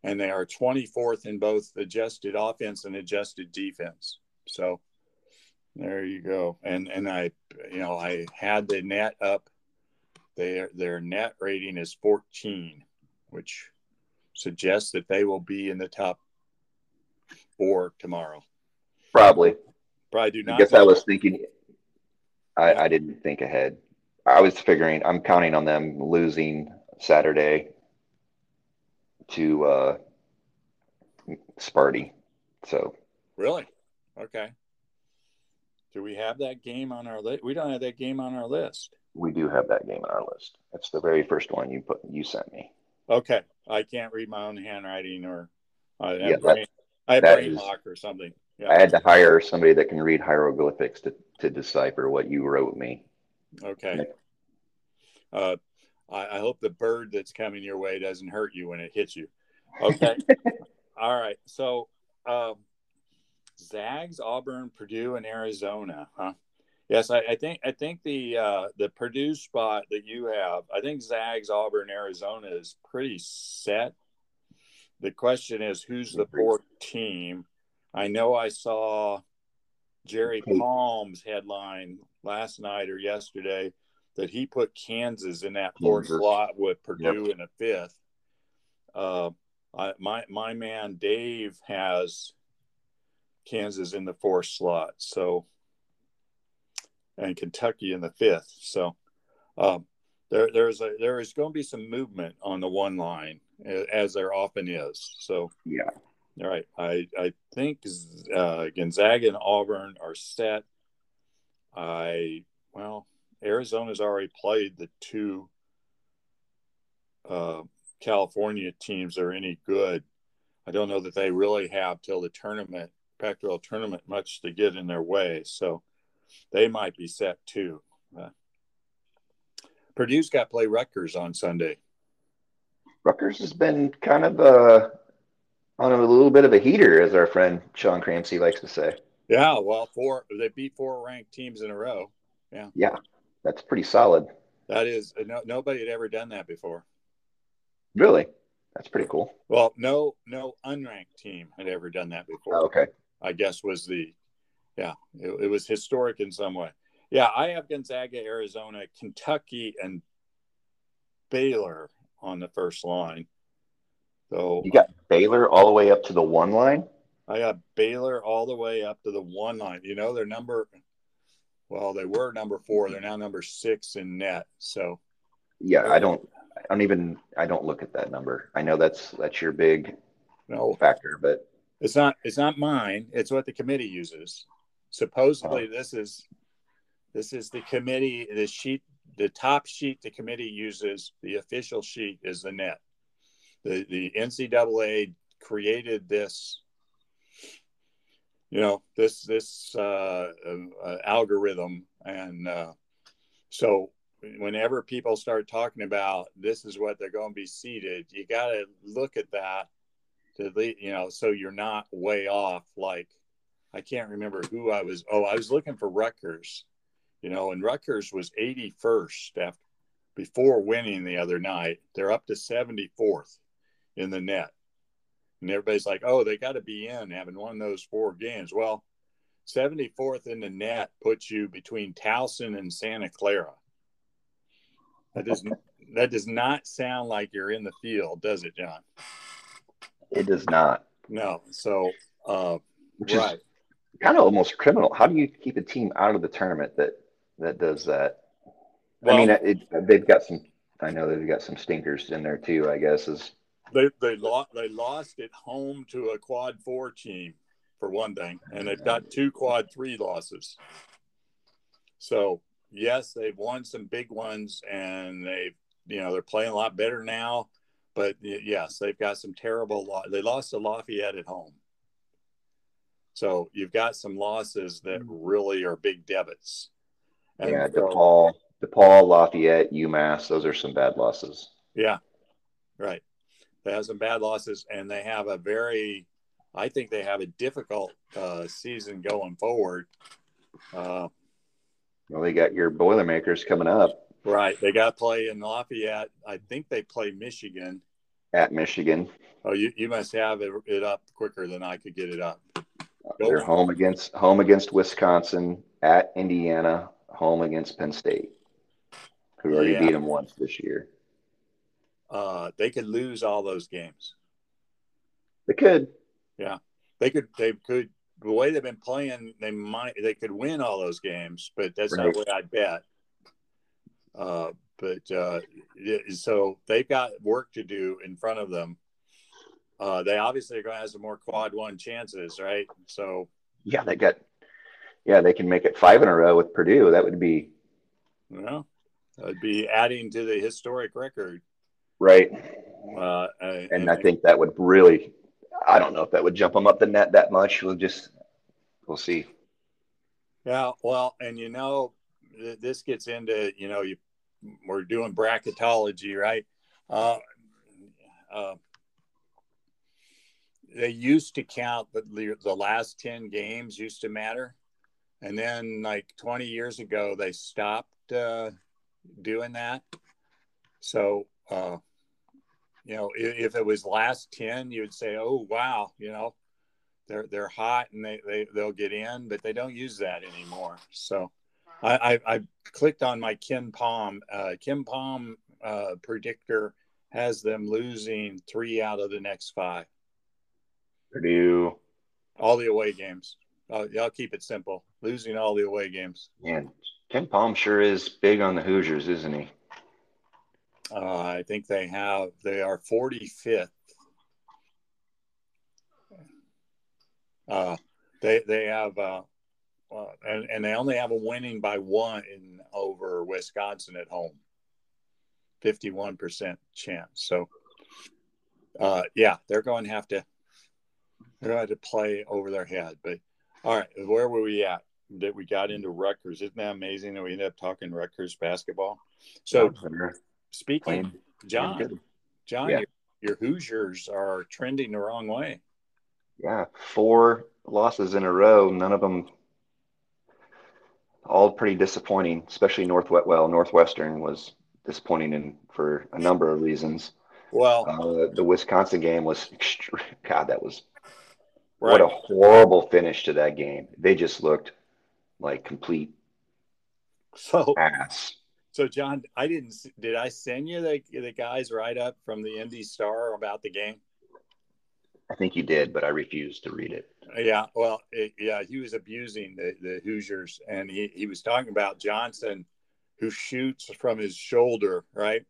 and they are 24th in both adjusted offense and adjusted defense. So there you go. And and I, you know, I had the net up. Their their net rating is 14, which suggests that they will be in the top four tomorrow. Probably. Probably do not. I guess I was thinking. I, I didn't think ahead. I was figuring. I'm counting on them losing Saturday to uh, Sparty. So. Really? Okay. Do we have that game on our list? We don't have that game on our list. We do have that game on our list. That's the very first one you put you sent me. Okay, I can't read my own handwriting, or uh, yeah, brain, I have brain is, lock or something. Yeah. I had to hire somebody that can read hieroglyphics to, to decipher what you wrote me. Okay. Uh, I, I hope the bird that's coming your way doesn't hurt you when it hits you. Okay. All right. So, um, Zags, Auburn, Purdue, and Arizona. Huh? Yes, I, I, think I think the uh, the Purdue spot that you have, I think Zags, Auburn, Arizona is pretty set. The question is, who's the fourth team? I know I saw Jerry Palm's headline last night or yesterday that he put Kansas in that fourth slot with Purdue yep. in a fifth. Uh, I, my my man Dave has Kansas in the fourth slot, so and Kentucky in the fifth. So um, there there's a there is going to be some movement on the one line as there often is. So yeah, all right. I I think uh, Gonzaga and Auburn are set. I well, Arizona's already played the two uh, California teams that are any good. I don't know that they really have till the tournament, Pac-12 tournament, much to get in their way. So they might be set too. Uh, Purdue's got to play Rutgers on Sunday. Rutgers has been kind of uh, on a little bit of a heater, as our friend Sean Cramsey likes to say. Yeah, well, four they beat four ranked teams in a row. Yeah, yeah, that's pretty solid. That is no, nobody had ever done that before. Really, that's pretty cool. Well, no, no unranked team had ever done that before. Oh, okay, I guess was the yeah, it, it was historic in some way. Yeah, I have Gonzaga, Arizona, Kentucky, and Baylor on the first line. So you got Baylor all the way up to the one line. I got Baylor all the way up to the one line. You know, they're number. Well, they were number four. They're now number six in net. So. Yeah, I uh, don't. I don't even. I don't look at that number. I know that's that's your big. No factor, but it's not. It's not mine. It's what the committee uses. Supposedly, oh. this is. This is the committee. The sheet. The top sheet the committee uses. The official sheet is the net the the NCAA created this you know this this uh, uh, algorithm. And uh, so whenever people start talking about this is what they're going to be seated you got to look at that to you know so you're not way off. Like i can't remember who i was oh i was looking for Rutgers you know and Rutgers was 81st after before winning the other night. They're up to 74th in the net. And everybody's like, oh, they got to be in having won those four games. Well, 74th in the net puts you between Towson and Santa Clara. That does that does not sound like you're in the field, does it, John? It does not. No. So, uh, Which right. is kind of almost criminal. How do you keep a team out of the tournament that that does that? Well, I mean, it, they've got some. I know they've got some stinkers in there too. I guess is they they lost they lost at home to a quad four team for one thing, and they've got two quad three losses. So yes, they've won some big ones, and they've you know they're playing a lot better now. But yes, they've got some terrible. Lo- they lost to Lafayette at home. So you've got some losses that mm-hmm. really are big debits. And yeah, DePaul, DePaul, Lafayette, UMass, those are some bad losses. Yeah, right. They have some bad losses, and they have a very, I think they have a difficult uh, season going forward. Uh, well, they got your Boilermakers coming up. Right. They got to play in Lafayette. I think they play Michigan. At Michigan. Oh, you, you must have it, it up quicker than I could get it up. Go They're on. home against home against Wisconsin, at Indiana, home against Penn State, who already yeah. beat them once this year uh, they could lose all those games. They could. Yeah, they could. They could. The way they've been playing, they might. They could win all those games, but that's right. not what I bet. Uh, but uh, so they've got work to do in front of them. Uh, they obviously are going to have some more quad one chances, right? So yeah, they got. Yeah, they can make it five in a row with Purdue. That would be. Well, that would be adding to the historic record. Right. Uh, and, and, I think that would really, I don't know if that would jump them up the net that much. We'll just, we'll see. Yeah. Well, and you know, th- this gets into, you know, you, we're doing bracketology, right? Uh, uh, they used to count the, the last 10 games used to matter. And then like 20 years ago, they stopped uh, doing that. So uh, you know, if, if, it was last 10, you would say, oh, wow, you know, they're they're hot and they, they they'll get in, but they don't use that anymore. So I I, I clicked on my KenPom uh, KenPom uh, predictor has them losing three out of the next five. Purdue, all the away games. Uh, I'll keep it simple. Losing all the away games. Yeah. Man, Palm sure is big on the Hoosiers, isn't he? Uh, I think they have. They are 45th. Uh, they they have, uh, uh, and, and they only have a winning by one in over Wisconsin at home. 51% chance. So, uh, yeah, they're going to have to they're going to have to play over their head. But all right, where were we at? That we got into Rutgers. Isn't that amazing that we ended up talking Rutgers basketball? So, speaking, John, John, yeah. your, your Hoosiers are trending the wrong way. Yeah, four losses in a row. None of them all pretty disappointing, especially Northwest. Well, Northwestern was disappointing in, for a number of reasons. Well, uh, the Wisconsin game was extreme. God, that was right. what a horrible finish to that game. They just looked like complete so ass. So, John, I didn't. Did I send you the the guys write up from the Indy Star about the game? I think you did, but I refused to read it. Yeah, well, it, yeah, he was abusing the, the Hoosiers, and he, he was talking about Johnson, who shoots from his shoulder, right?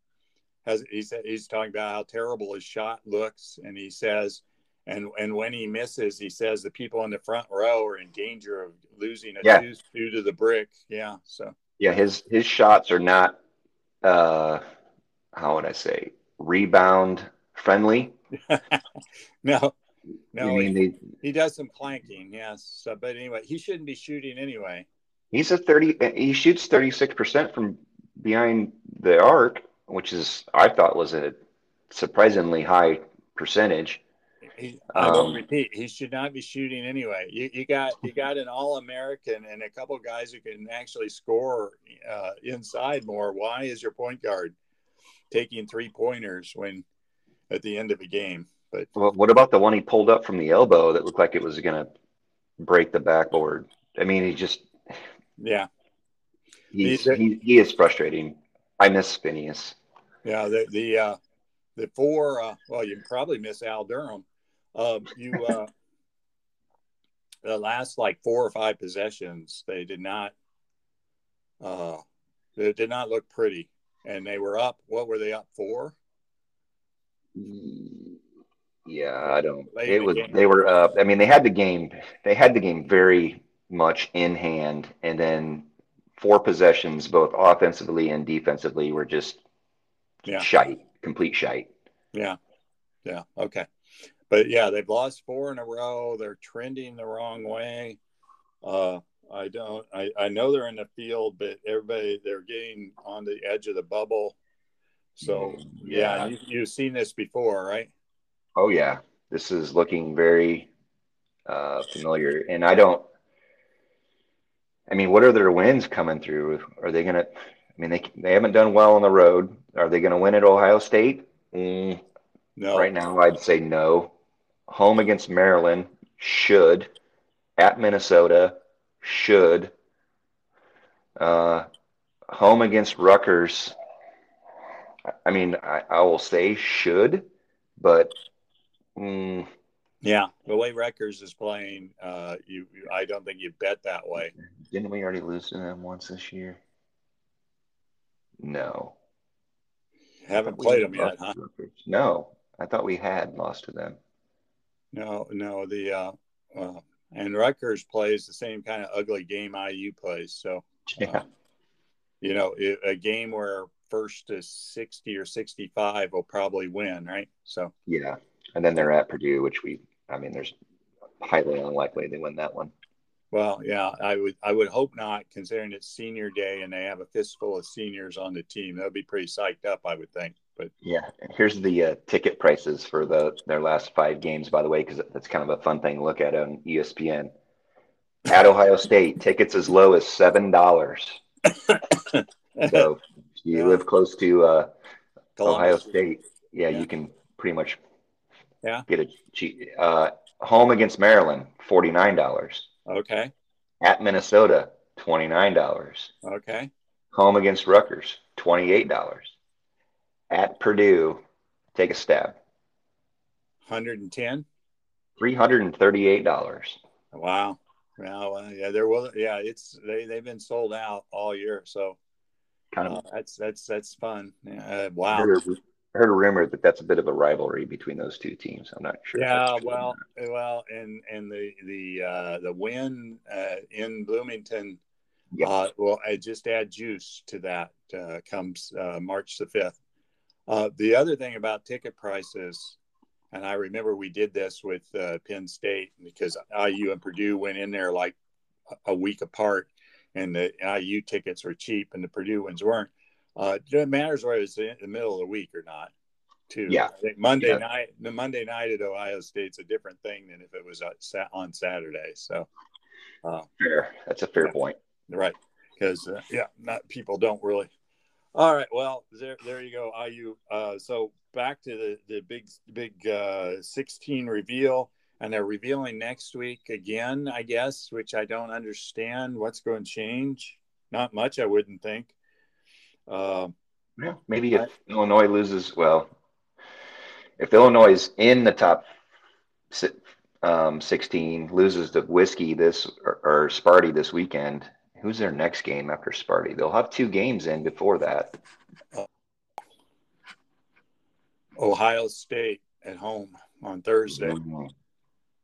Has he said he's talking about how terrible his shot looks, and he says, and and when he misses, he says the people in the front row are in danger of losing a yeah. tooth due to the brick. Yeah, so yeah, his his shots are not, uh, how would I say, rebound friendly. no, no, he, they, he does some planking, yes. So, but anyway, he shouldn't be shooting anyway. He's a thirty. He shoots thirty six percent from behind the arc, which is I thought was a surprisingly high percentage. He, I will um, repeat, he should not be shooting anyway. You, you got you got an All American and a couple guys who can actually score uh, inside more. Why is your point guard taking three pointers when at the end of a game? But well, what about the one he pulled up from the elbow that looked like it was going to break the backboard? I mean, he just yeah, he's, he, he is frustrating. I miss Phinisee. Yeah, the the uh, the four. Uh, well, you probably miss Al Durham um, you uh, the last like four or five possessions, they did not uh, they did not look pretty, and they were up. What were they up for? Yeah, I don't. Late it was the they were up. I mean, they had the game. They had the game very much in hand, and then four possessions, both offensively and defensively, were just yeah. shite, complete shite. Yeah, yeah. Okay but yeah, they've lost four in a row. They're trending the wrong way. Uh, I don't. I, I know they're in the field, but everybody they're getting on the edge of the bubble. So mm, yeah, yeah you, you've seen this before, right? Oh yeah, this is looking very uh, familiar, and I don't. I mean, what are their wins coming through? Are they gonna? I mean, they they haven't done well on the road. Are they going to win at Ohio State? Mm, no. Right now, I'd say no home against Maryland, should. At Minnesota, should. Uh, home against Rutgers, I mean, I, I will say should, but. Mm, yeah, the way Rutgers is playing, uh, you, I don't think you bet that way. Didn't we already lose to them once this year? No. Haven't played them yet, huh? No, I thought we had lost to them. No, no. The uh, uh, and Rutgers plays the same kind of ugly game IU plays. So, yeah. Um, you know, it, a game where first to sixty or sixty-five will probably win, right? So, yeah, and then they're at Purdue, which we, I mean, there's highly unlikely they win that one. Well, yeah, I would I would hope not, considering it's senior day and they have a fistful of seniors on the team. That would be pretty psyched up, I would think. But yeah, here's the uh, ticket prices for the their last five games, by the way, because that's kind of a fun thing to look at on ESPN. At Ohio State, tickets as low as seven dollars. so you yeah. live close to uh, Ohio State, yeah, yeah, you can pretty much yeah get a cheap. Uh, Home against Maryland, forty nine dollars. Okay. At Minnesota, twenty nine dollars. Okay. Home against Rutgers, twenty eight dollars. At Purdue, take a stab. Hundred and ten. Three hundred and thirty eight dollars. Wow. Well, uh, yeah, there will. Yeah, it's they they've been sold out all year, so Kind of uh, that's that's that's fun. Uh, wow. Heard, a, heard a rumor that that's a bit of a rivalry between those two teams. I'm not sure. Yeah, that's true or well, well, and and the the uh, the win uh, in Bloomington, uh, well, I just add juice to that. Uh, comes uh, March the fifth. Uh, the other thing about ticket prices, and I remember we did this with uh, Penn State because IU and Purdue went in there like a week apart, and the IU tickets were cheap and the Purdue ones weren't. Uh, it matters whether it's in the middle of the week or not. Too. Yeah. I think Monday Yeah. night, the Monday night at Ohio State's a different thing than if it was uh, on Saturday. So, uh, fair. That's a fair Yeah. point. right, because uh, yeah, not people don't really. All right, well, there, there you go, IU. Uh, so back to the the big big uh, 16 reveal, and they're revealing next week again, I guess, which I don't understand. What's going to change? Not much, I wouldn't think. Uh, Yeah, maybe if Illinois loses, well, if Illinois is in the top um, 16, loses to Whiskey this or, or Sparty this weekend, who's their next game after Sparty? They'll have two games in before that. Ohio State at home on Thursday. Mhm.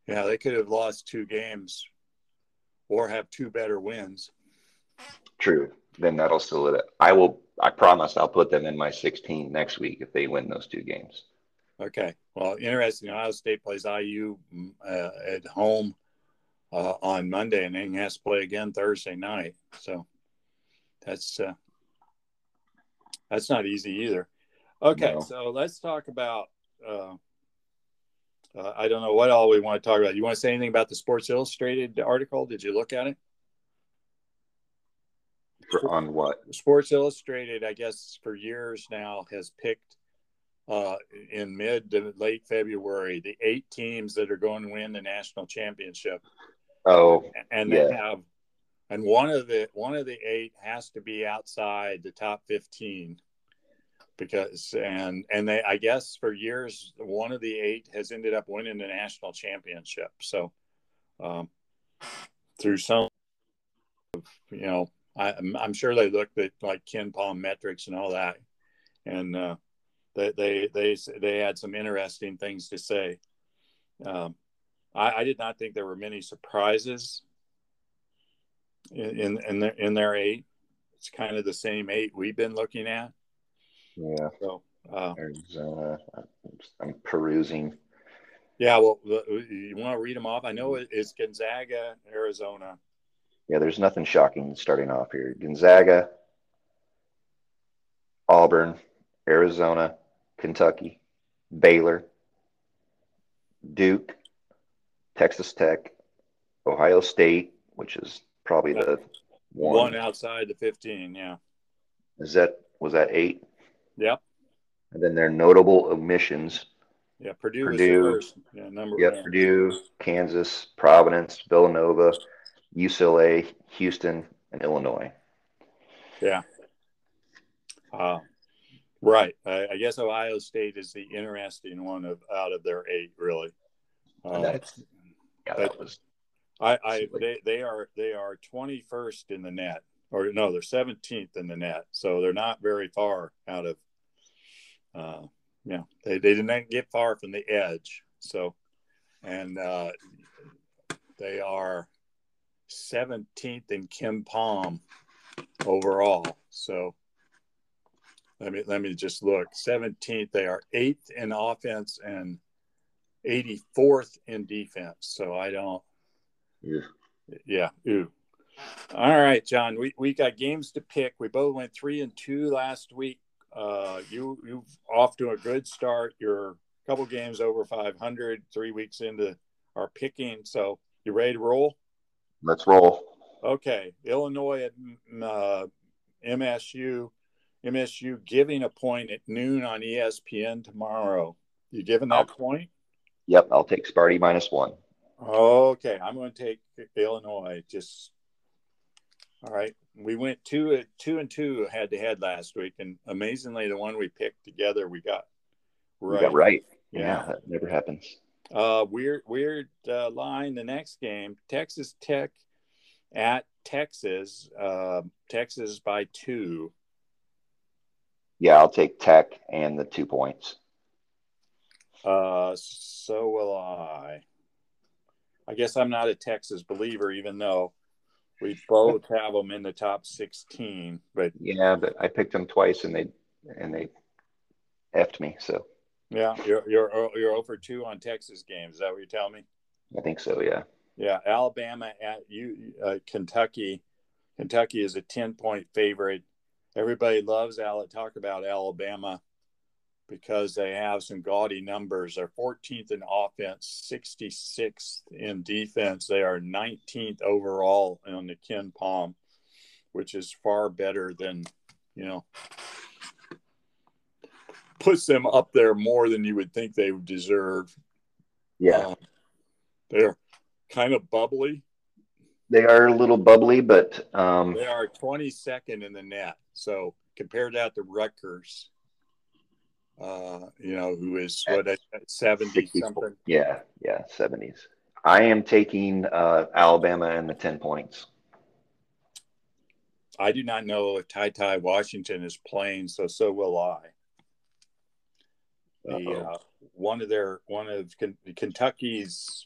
Yeah, they could have lost two games or have two better wins. True. Then that'll still. I will. I promise I'll put them in my 16 next week if they win those two games. Okay. Well, interesting. Ohio State plays IU mm, uh, at home uh, on Monday and then has to play again Thursday night. So that's uh, that's not easy either. Okay, No. so let's talk about. Uh, uh, I don't know what all we want to talk about. You want to say anything about the Sports Illustrated article? Did you look at it? For, on what? Sports Illustrated, I guess, for years now has picked uh, in mid to late February the eight teams that are going to win the national championship, Oh, and Yeah. they have, and one of the one of the eight has to be outside the top fifteen, because and and they I guess for years one of the eight has ended up winning the national championship. So, um, through some, you know, I, I'm, I'm sure they looked at like KenPom metrics and all that, and uh, they, they they they had some interesting things to say. Um, I, I did not think there were many surprises in in in their, in their eight. It's kind of the same eight we've been looking at. yeah. So uh, Arizona. I'm perusing. yeah, well, you want to read them off? I know it's Gonzaga, Arizona. Yeah, there's nothing shocking starting off here. Gonzaga, Auburn, Arizona, Kentucky, Baylor, Duke, Texas Tech, Ohio State, which is probably the One, one. outside the fifteen. Yeah. Is that was that eight? Yep. And then their notable omissions. Yeah. Purdue, Purdue. was the first. Yeah. Number. Yeah. Purdue, Kansas, Providence, Villanova, UCLA, Houston, and Illinois. Yeah. Uh, right. I, I guess Ohio State is the interesting one of out of their eight, really. Uh, And that's yeah, that was I, I they, they are they are twenty first in the net, or no, they're seventeenth in the net, so they're not very far out of. Uh, yeah, they they didn't get far from the edge. So, and uh, they are seventeenth in KenPom overall. So, let me let me just look. Seventeenth, they are eighth in offense and eighty fourth in defense. So I don't. yeah. Yeah. Ooh. All right, John. We, we got games to pick. We both went three and two last week. Uh, you you off to a good start. You're a couple games over 500. Three weeks into our picking. So you ready to roll? Let's roll. Okay. Illinois at uh, MSU. MSU giving a point at noon on ESPN tomorrow. You giving that point? Yep, I'll take Sparty minus one. Okay, I'm going to take Illinois. Just all right. We went two two and two head to head last week, and amazingly, the one we picked together, we got right. got right. Yeah. yeah, that never happens. Uh, weird, weird uh, line. The next game, Texas Tech at Texas. Uh, Texas by two. Yeah, I'll take Tech and the two points. Uh, so will I. I guess I'm not a Texas believer, even though we both have them in the top 16. But yeah, but I picked them twice and they and they effed me. So yeah, you're you're you're over two on Texas games. Is that what you're telling me? I think so. Yeah. Yeah, Alabama at you, uh, Kentucky. Kentucky is a 10 point favorite. Everybody loves Al- talk about Alabama because they have some gaudy numbers. They're 14th in offense, 66th in defense. They are 19th overall on the KenPom, which is far better than, you know, puts them up there more than you would think they deserve. Yeah. Um, they're kind of bubbly. They are a little bubbly, but um, they are 22nd in the net. So compare that to Rutgers uh, you know, who is what at 70 something. Yeah, yeah, 70s. I am taking uh, Alabama and the 10 points. I do not know if TyTy Washington is playing, so so will I. The uh, one of their one of Kentucky's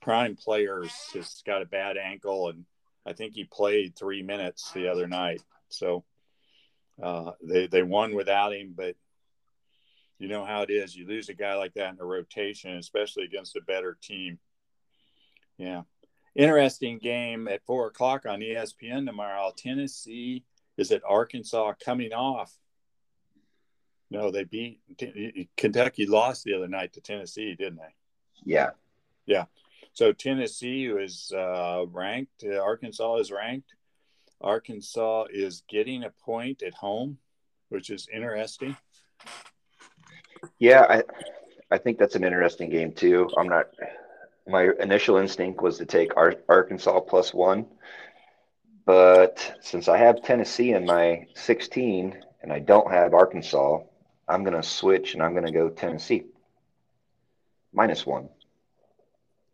prime players has got a bad ankle, and I think he played three minutes the other night. So uh, they they won without him, but you know how it is. You lose a guy like that in a rotation, especially against a better team. Yeah. Interesting game at four o'clock on ESPN tomorrow. Tennessee is at Arkansas coming off. No, they beat Kentucky lost the other night to Tennessee, didn't they? Yeah. Yeah. So Tennessee was uh, ranked. Uh, Arkansas is ranked. Arkansas is getting a point at home, which is interesting. Yeah, I I think that's an interesting game too. I'm not. My initial instinct was to take Ar- Arkansas plus one, but since I have Tennessee in my 16 and I don't have Arkansas, I'm going to switch and I'm going to go Tennessee minus one.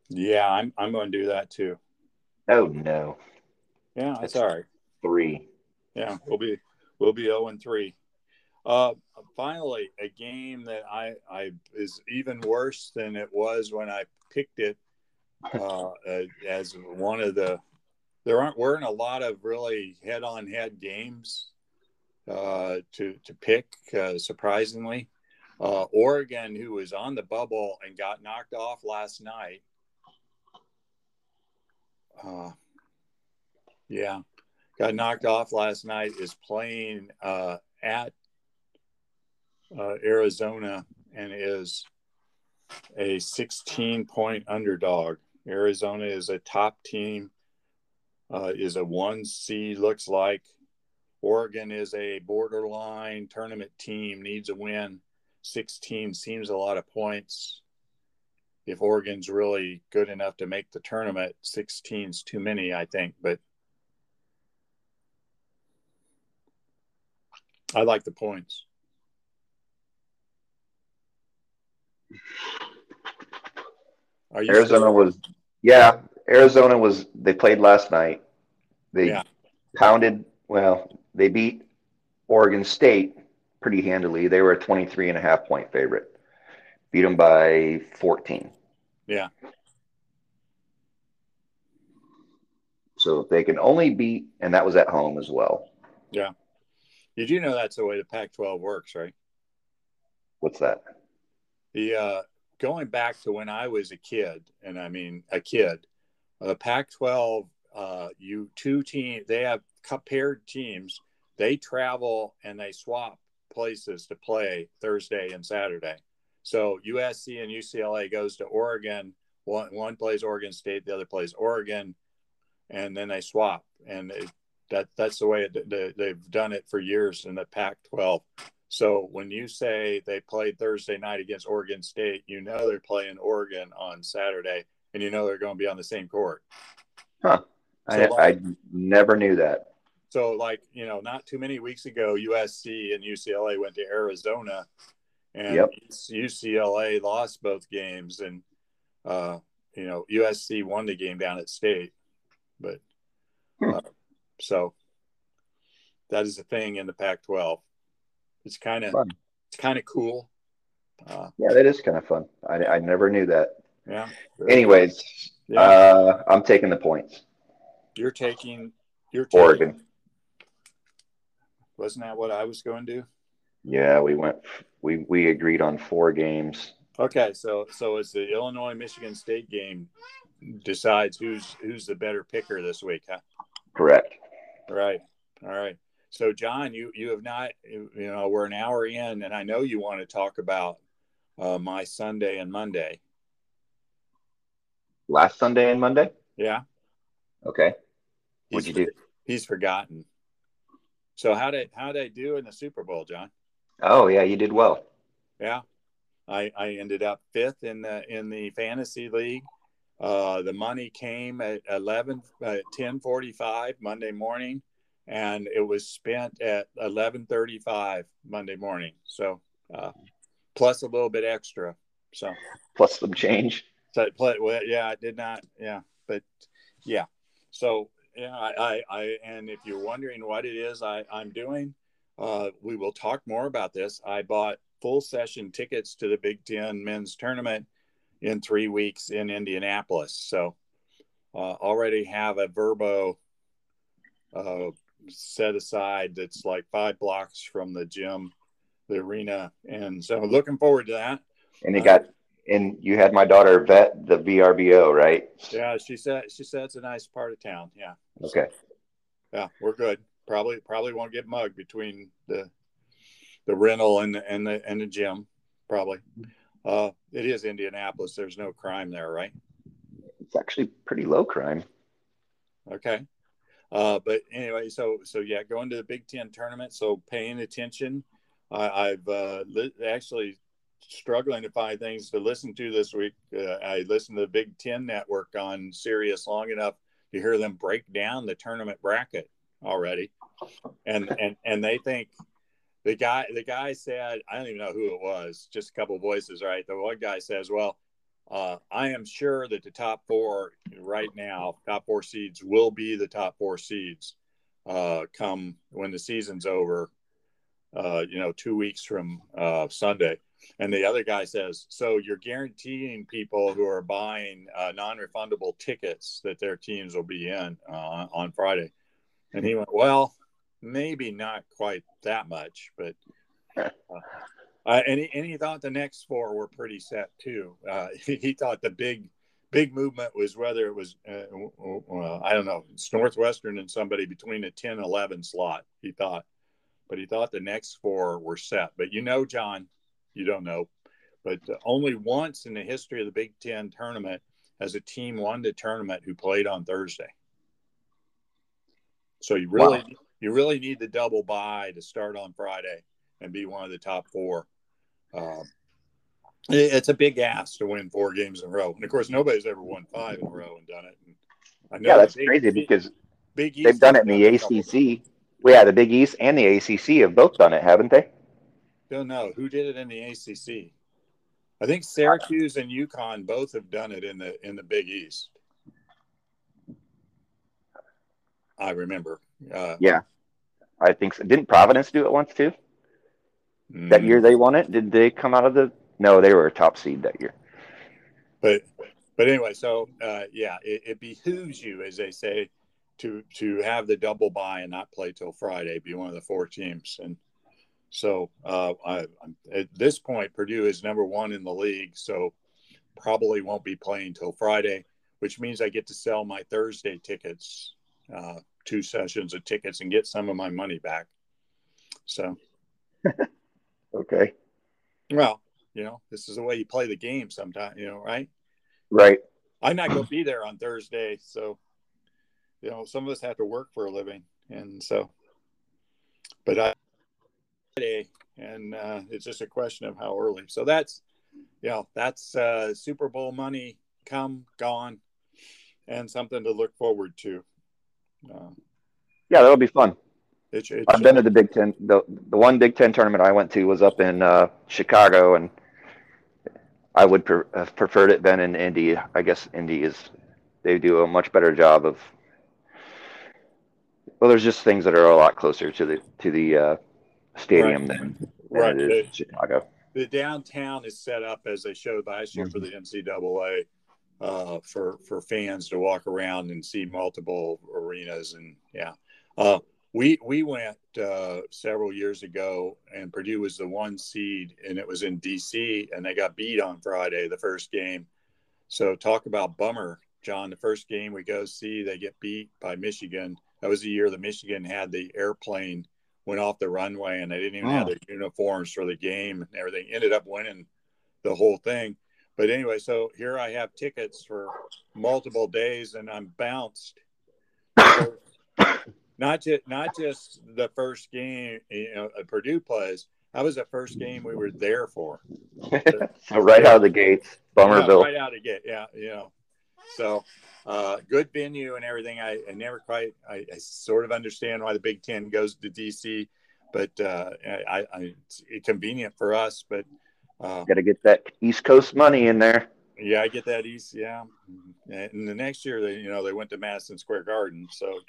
Yeah, I'm I'm going to do that too. Oh no. Yeah, that's, that's all right. Three. Yeah, we'll be we'll be 0 and three. Uh, finally, a game that I, I is even worse than it was when I picked it uh, as one of the. There aren't weren't a lot of really head-on-head games uh, to to pick. Uh, surprisingly, uh, Oregon, who was on the bubble and got knocked off last night. Uh, yeah, got knocked off last night. Is playing uh, at uh, Arizona and is a 16 point underdog. Arizona is a top team, uh, is a one C, looks like. Oregon is a borderline tournament team, needs a win. 16 seems a lot of points. If Oregon's really good enough to make the tournament, 16's too many, I think. But I like the points. Arizona was, yeah, Arizona was, they played last night. They yeah. pounded, well, they beat Oregon State pretty handily. They were a 23 and a half point favorite, beat them by 14. Yeah. So they can only beat, and that was at home as well. Yeah. Did you know that's the way the Pac 12 works, right? What's that? The uh, going back to when I was a kid, and I mean a kid, the Pac-12, uh, you two teams, they have paired teams. They travel and they swap places to play Thursday and Saturday. So USC and UCLA goes to Oregon. One one plays Oregon State, the other plays Oregon, and then they swap. And it, that that's the way it, they, they've done it for years in the Pac-12. So when you say they played Thursday night against Oregon State, you know they're playing Oregon on Saturday, and you know they're going to be on the same court. Huh. So I, like, I never knew that. So, like, you know, not too many weeks ago, USC and UCLA went to Arizona, and yep. UCLA lost both games, and uh, you know, USC won the game down at State, but hmm. uh, so that is a thing in the Pac-12. It's kind of it's kind of cool. Uh, yeah, that is kind of fun. I, I never knew that. Yeah. Anyways, yeah. Uh, I'm taking the points. You're taking you're taking, Oregon. Wasn't that what I was going to do? Yeah, we went. We we agreed on four games. Okay, so so it's the Illinois Michigan State game decides who's who's the better picker this week, huh? Correct. Right. All right. So, John, you you have not, you know, we're an hour in, and I know you want to talk about uh, my Sunday and Monday. Last Sunday and Monday. Yeah. Okay. What'd he's you do? He's forgotten. So how did how did I do in the Super Bowl, John? Oh yeah, you did well. Yeah, I I ended up fifth in the in the fantasy league. Uh, the money came at 11 uh, 10:45 Monday morning and it was spent at 11:35 Monday morning. So uh, plus a little bit extra. So plus some change. So well, yeah, I did not. Yeah, but yeah. So yeah, I, I, I and if you're wondering what it is I, I'm doing, uh, we will talk more about this. I bought full session tickets to the Big Ten men's tournament in three weeks in Indianapolis. So uh, already have a VRBO uh, set aside that's like five blocks from the gym, the arena, and so looking forward to that. And you got, and you had my daughter vet the VRBO, right? Yeah, she said she said it's a nice part of town. Yeah. Okay. Yeah, we're good. Probably probably won't get mugged between the the rental and the and the and the gym. Probably. Uh, it is Indianapolis. There's no crime there, right? It's actually pretty low crime. Okay. Uh, but anyway, so so yeah, going to the Big Ten tournament. So paying attention. I, have uh, li- actually struggling to find things to listen to this week. Uh, I listened to the Big Ten Network on Sirius long enough to hear them break down the tournament bracket already, and and and they think the guy the guy said I don't even know who it was, just a couple voices, right? The one guy says, "Well, uh, I am sure that the top four right now, top four seeds will be the top four seeds uh, come when the season's over. Uh, you know, two weeks from uh, Sunday. And the other guy says, so you're guaranteeing people who are buying uh, non-refundable tickets that their teams will be in uh, on Friday. And he went, well, maybe not quite that much, but uh, and, he, and he thought the next four were pretty set too. Uh, he, thought the big big movement was whether it was uh, I don't know it's Northwestern and somebody between a 10 11 slot. He thought, but he thought the next four were set. But you know, John, you don't know, but only once in the history of the Big Ten tournament has a team won the tournament who played on Thursday. So you really wow. you really need the double bye to start on Friday and be one of the top four. Um, it's a big ask to win four games in a row, and of course, nobody's ever won five in a row and done it. And I know yeah, that's big, crazy because big East they've done it in the ACC. Well, yeah, the Big East and the ACC have both done it, haven't they? Don't know who did it in the ACC. I think Syracuse and UConn both have done it in the in the Big East. I remember. Uh, yeah, I think so. Didn't Providence do it once too? Mm. That year they won it. Did they come out of the? No, they were a top seed that year. But but anyway, so uh, yeah, it, it behooves you, as they say, to to have the double bye and not play till Friday. Be one of the four teams, and so uh, I, at this point, Purdue is number one in the league, so probably won't be playing till Friday, which means I get to sell my Thursday tickets, uh, two sessions of tickets, and get some of my money back. So. Okay. Well, you know, this is the way you play the game sometimes, you know, right? Right. I'm not going to be there on Thursday. So, you know, some of us have to work for a living. And so, but I, and uh, it's just a question of how early. So that's, you know, that's uh, Super Bowl money come gone, and something to look forward to. Uh, yeah, that'll be fun. It, it, I've been to the Big Ten. The the one Big Ten tournament I went to was up in uh, Chicago, and I would pre- have preferred it than in Indy. I guess Indy is they do a much better job of. Well, there's just things that are a lot closer to the to the uh, stadium right. than, than right. it is the, Chicago. The downtown is set up as they showed last year mm-hmm. for the NCAA uh, for for fans to walk around and see multiple arenas and yeah. Uh, we we went uh, several years ago, and Purdue was the one seed, and it was in D.C. and they got beat on Friday, the first game. So talk about bummer, John. The first game we go see, they get beat by Michigan. That was the year that Michigan had the airplane went off the runway, and they didn't even oh. have their uniforms for the game and everything. Ended up winning the whole thing. But anyway, so here I have tickets for multiple days, and I'm bounced. not just not just the first game you know Purdue plays. That was the first game we were there for. right out of the gates, Bummerville. Yeah, right out of the gate, yeah, you know. So uh, good venue and everything. I, I never quite, I, I, sort of understand why the Big Ten goes to DC, but uh, I, I, it's convenient for us. But uh, got to get that East Coast money in there. Yeah, I get that East. Yeah, and the next year they, you know, they went to Madison Square Garden, so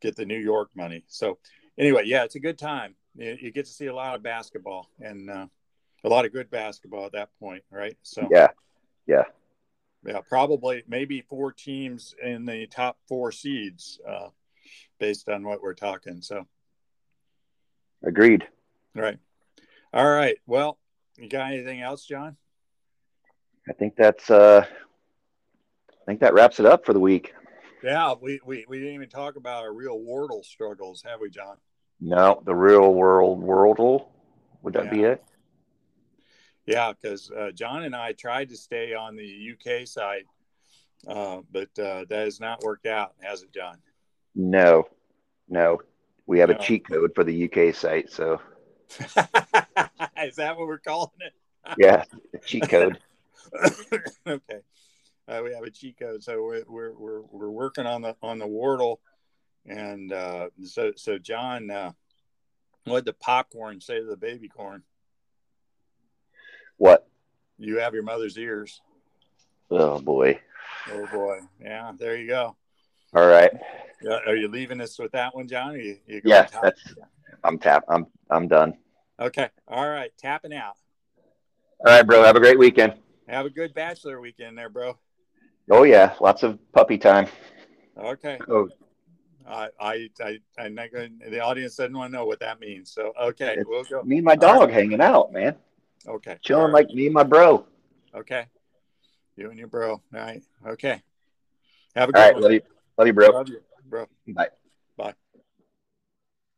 get the New York money. So anyway, yeah, it's a good time. You, you get to see a lot of basketball and uh, a lot of good basketball at that point, right? So yeah, yeah, yeah, probably maybe four teams in the top four seeds, uh, based on what we're talking. So agreed. Right. All right. Well, you got anything else, John? I think that's uh I think that wraps it up for the week. Yeah, we, we, we didn't even talk about our real Wordle struggles, have we, John? No, the real world Wordle. Would that yeah. be it? Yeah, because uh, John and I tried to stay on the UK side, uh, but uh, that has not worked out, has it, John? No, no. We have no. a cheat code for the UK site, so. Is that what we're calling it? yeah, cheat code. okay uh, we have a cheat code, so we're, we're we're we're working on the on the Wordle, and uh, so so John, uh, what did the popcorn say to the baby corn? What? You have your mother's ears. Oh boy. Oh boy. Yeah, there you go. All right. Are you leaving us with that one, John? you, you yeah, that's, I'm tap. I'm I'm done. Okay. All right. Tapping out. All right, bro. Have a great weekend. Have a good bachelor weekend there, bro. Oh yeah, lots of puppy time. Okay. Oh. I, I, I, I'm not going. The audience doesn't want to know what that means. So okay, it's we'll go. Me and my dog right. hanging out, man. Okay. Chilling right. like me and my bro. Okay. You and your bro. All right. Okay. Have a good All right. One. Love you. Love you, bro. Love you, bro. Bye.